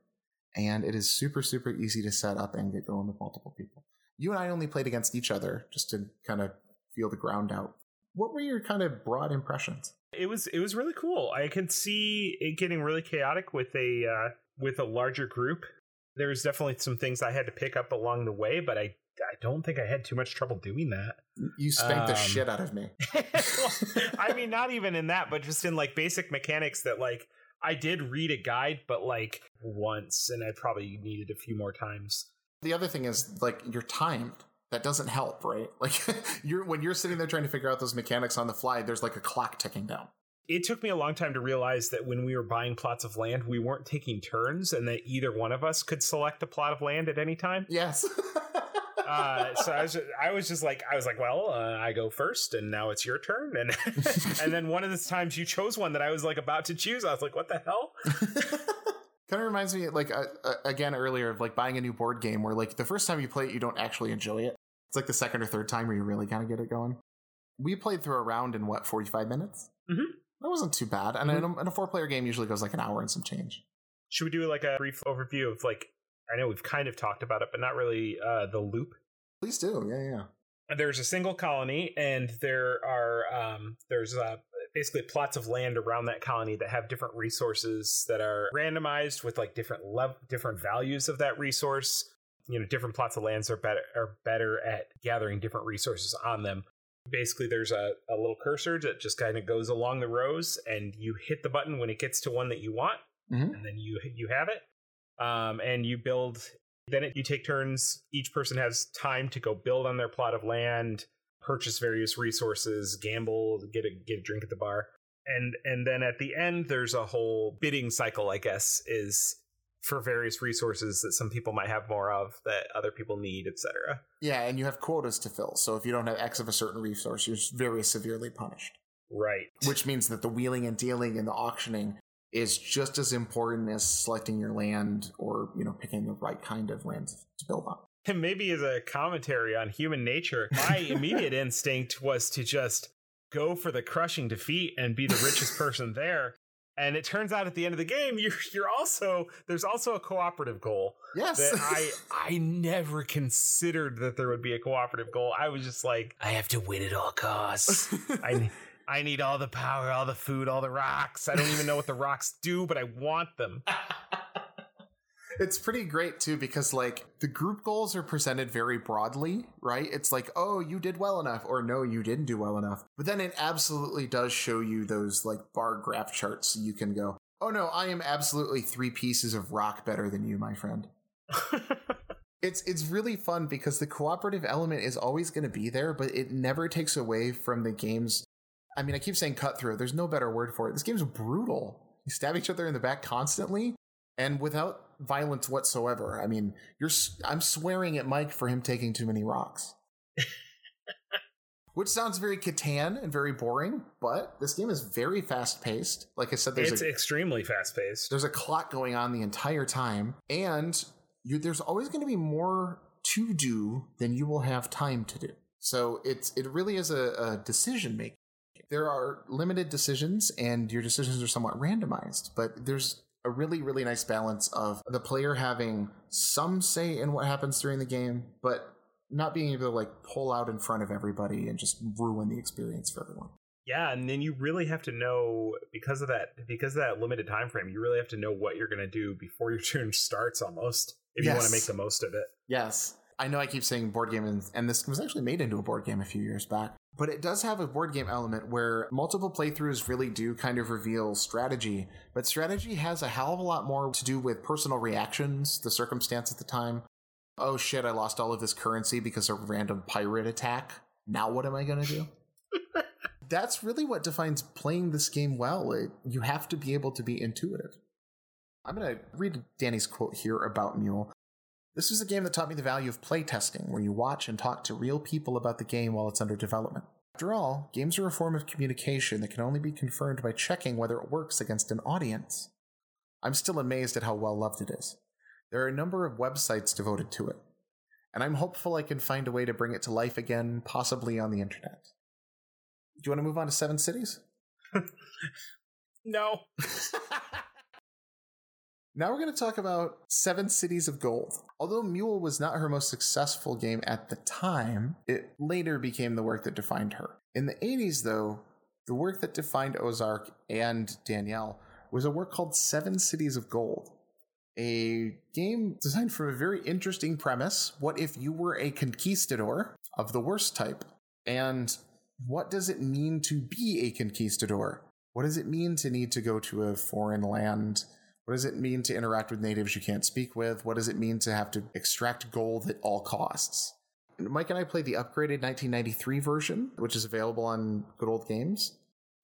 and it is super, super easy to set up and get going with multiple people. You and I only played against each other just to kind of feel the ground out. What were your kind of broad impressions? It was it was really cool. I could see it getting really chaotic with a uh, with a larger group. There was definitely some things I had to pick up along the way, but I I don't think I had too much trouble doing that. You spanked um, the shit out of me. well, I mean, not even in that, but just in like basic mechanics that like I did read a guide, but like once, and I probably needed a few more times. The other thing is like you're timed. That doesn't help, right? Like you're when you're sitting there trying to figure out those mechanics on the fly, there's like a clock ticking down. It took me a long time to realize that when we were buying plots of land, we weren't taking turns, and that either one of us could select a plot of land at any time. Yes. uh, so I was, just, I was just like, I was like, well, uh, I go first, and now it's your turn, and and then one of the times you chose one that I was like about to choose, I was like, what the hell? kind of reminds me, like uh, uh, again earlier, of like buying a new board game where like the first time you play it, you don't actually enjoy it. It's like the second or third time where you really kind of get it going. We played through a round in what forty five minutes. Mm-hmm. That wasn't too bad, and mm-hmm. a, a four player game usually goes like an hour and some change. Should we do like a brief overview of like I know we've kind of talked about it, but not really uh, the loop. Please do. Yeah, yeah. There's a single colony, and there are um, there's uh, basically plots of land around that colony that have different resources that are randomized with like different lev- different values of that resource. You know, different plots of lands are better are better at gathering different resources on them. Basically, there's a, a little cursor that just kind of goes along the rows, and you hit the button when it gets to one that you want, mm-hmm. and then you you have it um, and you build. Then it, you take turns. Each person has time to go build on their plot of land, purchase various resources, gamble, get a get a drink at the bar, and and then at the end there's a whole bidding cycle. I guess is for various resources that some people might have more of that other people need, etc. Yeah, and you have quotas to fill. So if you don't have X of a certain resource, you're very severely punished. Right. Which means that the wheeling and dealing and the auctioning is just as important as selecting your land or you know picking the right kind of land to build on. And maybe as a commentary on human nature my immediate instinct was to just go for the crushing defeat and be the richest person there. And it turns out at the end of the game you're you're also there's also a cooperative goal yes. that i i never considered that there would be a cooperative goal. I was just like i have to win at all costs. I I need all the power, all the food, all the rocks. I don't even know what the rocks do, but I want them. it's pretty great too because like the group goals are presented very broadly, right? It's like, "Oh, you did well enough," or "No, you didn't do well enough." But then it absolutely does show you those like bar graph charts so you can go, "Oh no, I am absolutely 3 pieces of rock better than you, my friend." it's it's really fun because the cooperative element is always going to be there, but it never takes away from the game's I mean, I keep saying cutthroat. There's no better word for it. This game's brutal. You stab each other in the back constantly and without violence whatsoever. I mean, you're I'm swearing at Mike for him taking too many rocks. Which sounds very Catan and very boring, but this game is very fast paced. Like I said, there's it's a, extremely fast paced. There's a clock going on the entire time, and you, there's always going to be more to do than you will have time to do. So it's it really is a, a decision making there are limited decisions and your decisions are somewhat randomized, but there's a really, really nice balance of the player having some say in what happens during the game, but not being able to like pull out in front of everybody and just ruin the experience for everyone. yeah, and then you really have to know because of that because of that limited time frame, you really have to know what you're going to do before your turn starts almost if yes. you want to make the most of it. Yes. I know I keep saying board game, and, and this was actually made into a board game a few years back. But it does have a board game element where multiple playthroughs really do kind of reveal strategy. But strategy has a hell of a lot more to do with personal reactions, the circumstance at the time. Oh shit, I lost all of this currency because of a random pirate attack. Now what am I going to do? That's really what defines playing this game well. It, you have to be able to be intuitive. I'm going to read Danny's quote here about Mule. This was a game that taught me the value of playtesting, where you watch and talk to real people about the game while it's under development. After all, games are a form of communication that can only be confirmed by checking whether it works against an audience. I'm still amazed at how well loved it is. There are a number of websites devoted to it, and I'm hopeful I can find a way to bring it to life again, possibly on the internet. Do you want to move on to Seven Cities? no. Now we're going to talk about Seven Cities of Gold. Although Mule was not her most successful game at the time, it later became the work that defined her. In the 80s, though, the work that defined Ozark and Danielle was a work called Seven Cities of Gold. A game designed from a very interesting premise. What if you were a conquistador of the worst type? And what does it mean to be a conquistador? What does it mean to need to go to a foreign land? What does it mean to interact with natives you can't speak with? What does it mean to have to extract gold at all costs? Mike and I played the upgraded 1993 version, which is available on Good Old Games.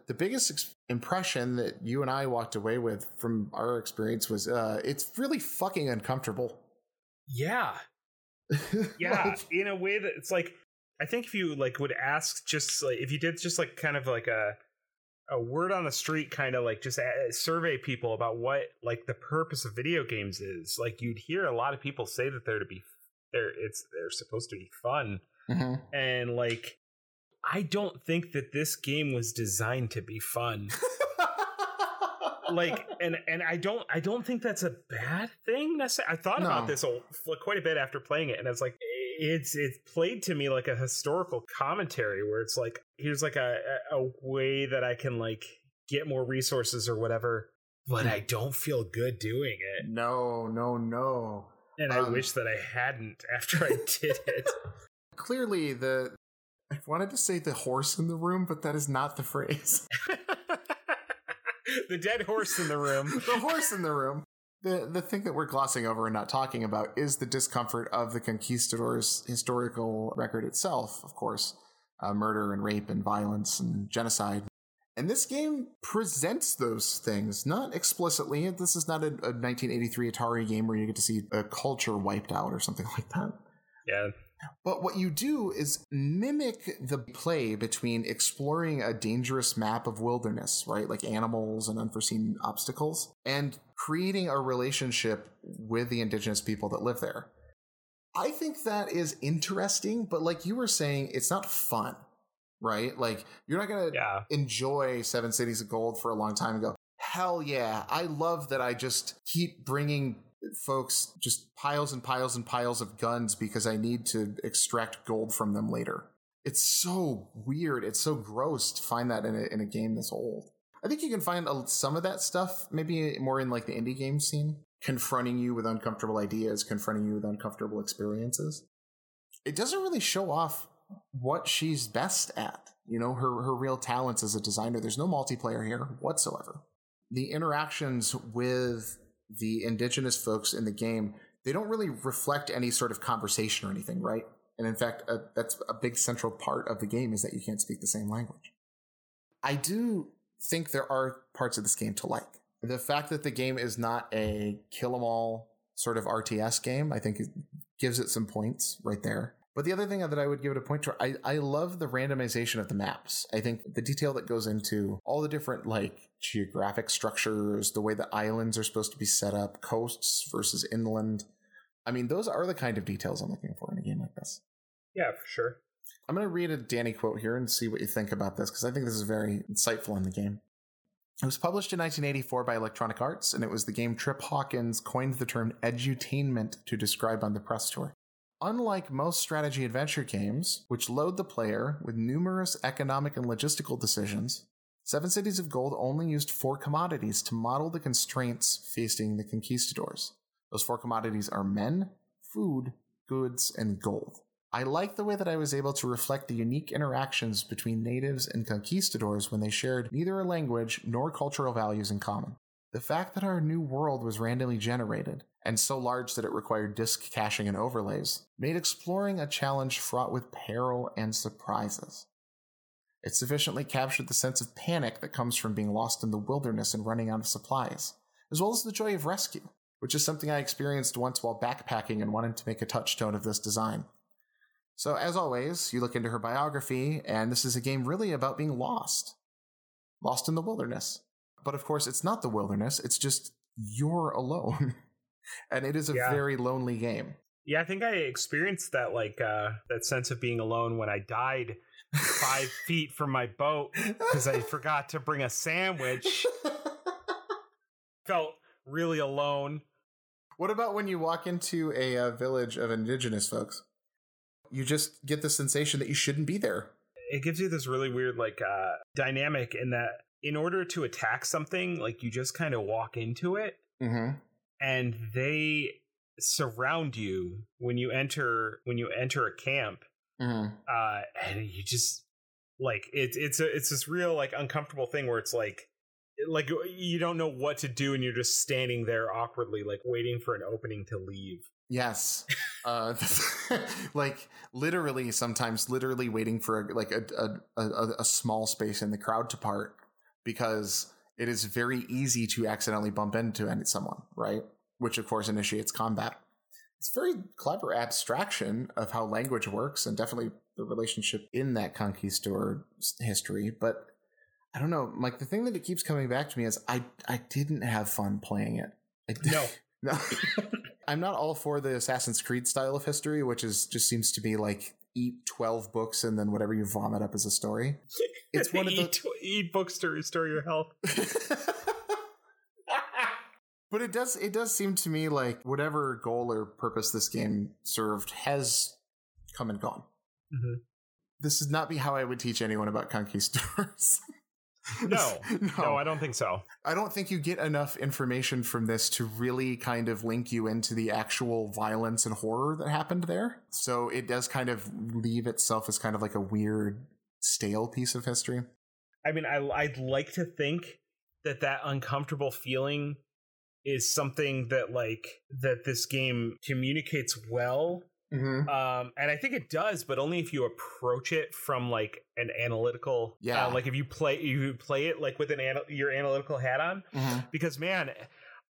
The biggest ex- impression that you and I walked away with from our experience was uh, it's really fucking uncomfortable. Yeah. Yeah, like, in a way that it's like I think if you like would ask just like if you did just like kind of like a a word on the street kind of like just survey people about what like the purpose of video games is like you'd hear a lot of people say that they're to be they're it's they're supposed to be fun mm-hmm. and like i don't think that this game was designed to be fun like and and i don't i don't think that's a bad thing necessarily i thought no. about this quite a bit after playing it and i was like it's it's played to me like a historical commentary where it's like here's like a a way that I can like get more resources or whatever, but I don't feel good doing it. No, no, no. And um, I wish that I hadn't after I did it. Clearly, the I wanted to say the horse in the room, but that is not the phrase. the dead horse in the room. the horse in the room the the thing that we're glossing over and not talking about is the discomfort of the conquistadors' historical record itself, of course, uh, murder and rape and violence and genocide. And this game presents those things, not explicitly. This is not a, a 1983 Atari game where you get to see a culture wiped out or something like that. Yeah, but what you do is mimic the play between exploring a dangerous map of wilderness, right? Like animals and unforeseen obstacles, and creating a relationship with the indigenous people that live there. I think that is interesting, but like you were saying, it's not fun, right? Like you're not going to yeah. enjoy Seven Cities of Gold for a long time and go, hell yeah, I love that I just keep bringing folks just piles and piles and piles of guns because I need to extract gold from them later. It's so weird. It's so gross to find that in a, in a game this old. I think you can find a, some of that stuff, maybe more in like the indie game scene, confronting you with uncomfortable ideas, confronting you with uncomfortable experiences. It doesn't really show off what she's best at. You know, her, her real talents as a designer. There's no multiplayer here whatsoever. The interactions with the indigenous folks in the game, they don't really reflect any sort of conversation or anything, right? And in fact, uh, that's a big central part of the game is that you can't speak the same language. I do think there are parts of this game to like. The fact that the game is not a kill 'em all sort of RTS game, I think it gives it some points right there. But the other thing that I would give it a point to, I, I love the randomization of the maps. I think the detail that goes into all the different like geographic structures, the way the islands are supposed to be set up, coasts versus inland. I mean, those are the kind of details I'm looking for in a game like this. Yeah, for sure. I'm going to read a Danny quote here and see what you think about this because I think this is very insightful in the game. It was published in 1984 by Electronic Arts, and it was the game Trip Hawkins coined the term edutainment to describe on the press tour. Unlike most strategy adventure games, which load the player with numerous economic and logistical decisions, Seven Cities of Gold only used four commodities to model the constraints facing the conquistadors. Those four commodities are men, food, goods, and gold. I like the way that I was able to reflect the unique interactions between natives and conquistadors when they shared neither a language nor cultural values in common. The fact that our new world was randomly generated, and so large that it required disk caching and overlays, made exploring a challenge fraught with peril and surprises. It sufficiently captured the sense of panic that comes from being lost in the wilderness and running out of supplies, as well as the joy of rescue, which is something I experienced once while backpacking and wanted to make a touchstone of this design. So, as always, you look into her biography, and this is a game really about being lost. Lost in the wilderness. But of course, it's not the wilderness, it's just you're alone. and it is a Yeah. very lonely game. Yeah, I think I experienced that like uh that sense of being alone when I died five feet from my boat because I forgot to bring a sandwich. Felt really alone. what about when you walk into a uh, village of indigenous folks? You just get the sensation that you shouldn't be there. It gives you this really weird like uh dynamic in that in order to attack something, like you just kind of walk into it Mm-hmm. and they surround you when you enter when you enter a camp Mm-hmm. uh and you just like it's it's a it's this real like uncomfortable thing where it's like like you don't know what to do and you're just standing there awkwardly like waiting for an opening to leave Yes. uh, like literally, sometimes literally waiting for a, like a, a, a, a small space in the crowd to part because it is very easy to accidentally bump into any someone, right? Which of course initiates combat. It's very clever abstraction of how language works and definitely the relationship in that conquistador history. But I don't know, like the thing that it keeps coming back to me is I I didn't have fun playing it. I no no. I'm not all for the Assassin's Creed style of history, which is just seems to be like eat 12 books and then whatever you vomit up as a story. It's one of the eat, eat books to restore your health But it does it does seem to me like whatever goal or purpose this game served has come and gone. Mhm. This would not be how I would teach anyone about conquistadors. No. no, no i don't think so I don't think you get enough information from this to really kind of link you into the actual violence and horror that happened there. So it does kind of leave itself as kind of like a weird, stale piece of history. i mean I, i'd like to think that that uncomfortable feeling is something that like that this game communicates well Mm-hmm. um and i think it does but only if you approach it from like an analytical Yeah. uh, like if you play you play it like with an anal- your analytical hat on Mm-hmm. because man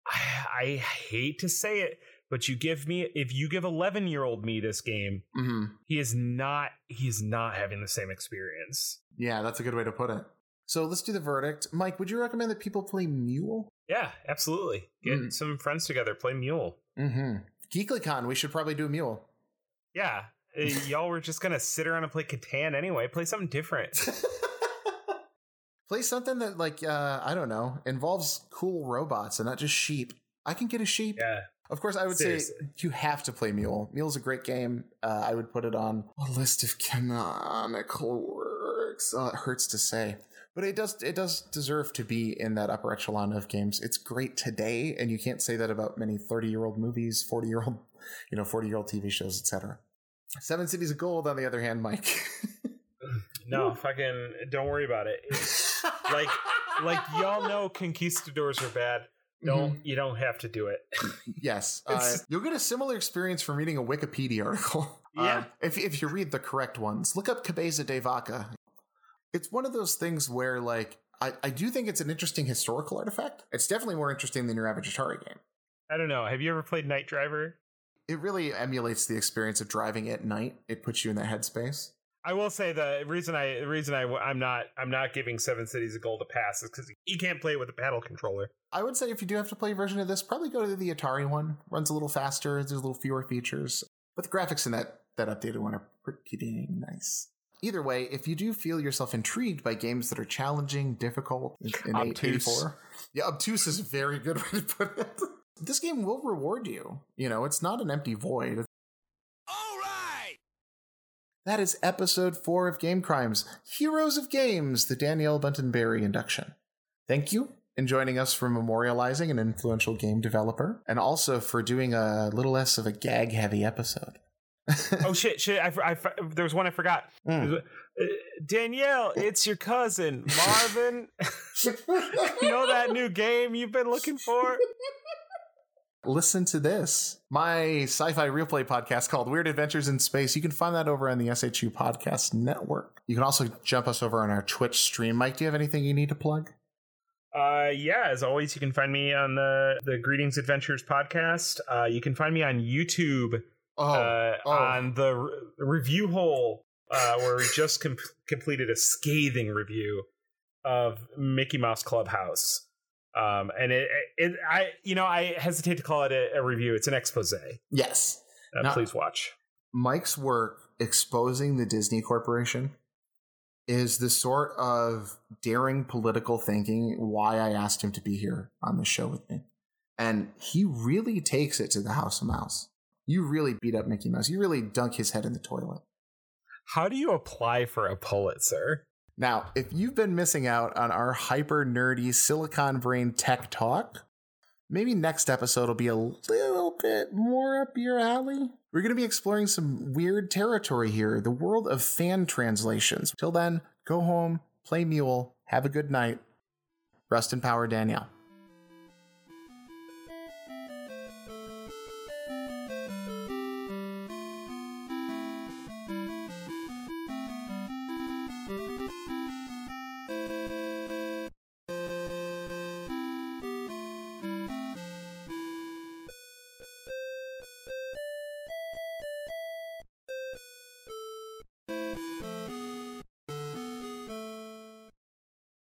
I, I hate to say it but you give me if you give 11 year old me this game Mm-hmm. he is not he is not having the same experience Yeah, that's a good way to put it. So let's do the verdict. Mike, would you recommend that people play Mule? Yeah absolutely get Mm. some friends together play mule Mm-hmm. GeeklyCon, we should probably do Mule. yeah y'all were just gonna sit around and play catan anyway play something different play something that, like, uh, I don't know, involves cool robots and not just sheep. I can get a sheep. yeah Of course, I would Seriously. say you have to play Mule. Mule's a great game. Uh, I would put it on a list of canonical works. Uh, it hurts to say, but it does. It does deserve to be in that upper echelon of games. It's great today, and you can't say that about many thirty-year-old movies, forty-year-old, you know, forty-year-old TV shows, etc. Seven Cities of Gold, on the other hand, Mike. no fucking don't worry about it like like y'all know conquistadors are bad don't you don't have to do it Yes, uh, you'll get a similar experience from reading a Wikipedia article. Yeah. Um, if if you read the correct ones, look up Cabeza de Vaca. It's one of those things where, like, I, I do think it's an interesting historical artifact. It's definitely more interesting than your average Atari game. i don't know have you ever played night driver It really emulates the experience of driving at night. It puts you in that headspace. I will say the reason I the reason I I'm not I'm not giving Seven Cities of Gold a pass is because you can't play it with a paddle controller. I would say if you do have to play a version of this, probably go to the Atari one. Runs a little faster. There's a little fewer features, but the graphics in that that updated one are pretty dang nice. Either way, if you do feel yourself intrigued by games that are challenging, difficult, in, in Obtuse. 84, yeah, obtuse is a very good way to put it. This game will reward you. You know, it's not an empty void. All That is episode four of Game Crimes Heroes of Games, the Danielle Bunten-Berry induction. Thank you in joining us for memorializing an influential game developer and also for doing a little less of a gag heavy episode. Oh shit! Shit! I, I, there was one I forgot. Mm. Danielle, it's your cousin Marvin. you know that new game you've been looking for? Listen to this. My sci-fi real play podcast called Weird Adventures in Space. You can find that over on the SHU Podcast Network. You can also jump us over on our Twitch stream. Mike, do you have anything you need to plug? Uh, yeah, as always, you can find me on the the Greetings Adventures podcast. Uh, you can find me on YouTube oh, uh, oh. on the re- review hole uh, where we just com- completed a scathing review of Mickey Mouse Clubhouse. Um, and it, it, I, you know, I hesitate to call it a, a review. It's an expose. Yes. Uh, now, please watch. Mike's work exposing the Disney Corporation is the sort of daring political thinking why I asked him to be here on the show with me. And he really takes it to the House of Mouse. You really beat up Mickey Mouse. You really dunk his head in the toilet. How do you apply for a Pulitzer? Now, if you've been missing out on our hyper nerdy silicon brain tech talk, maybe next episode will be a little bit more up your alley. We're going to be exploring some weird territory here, the world of fan translations. Till then, go home, play Mule, have a good night. Rest in power, Danielle.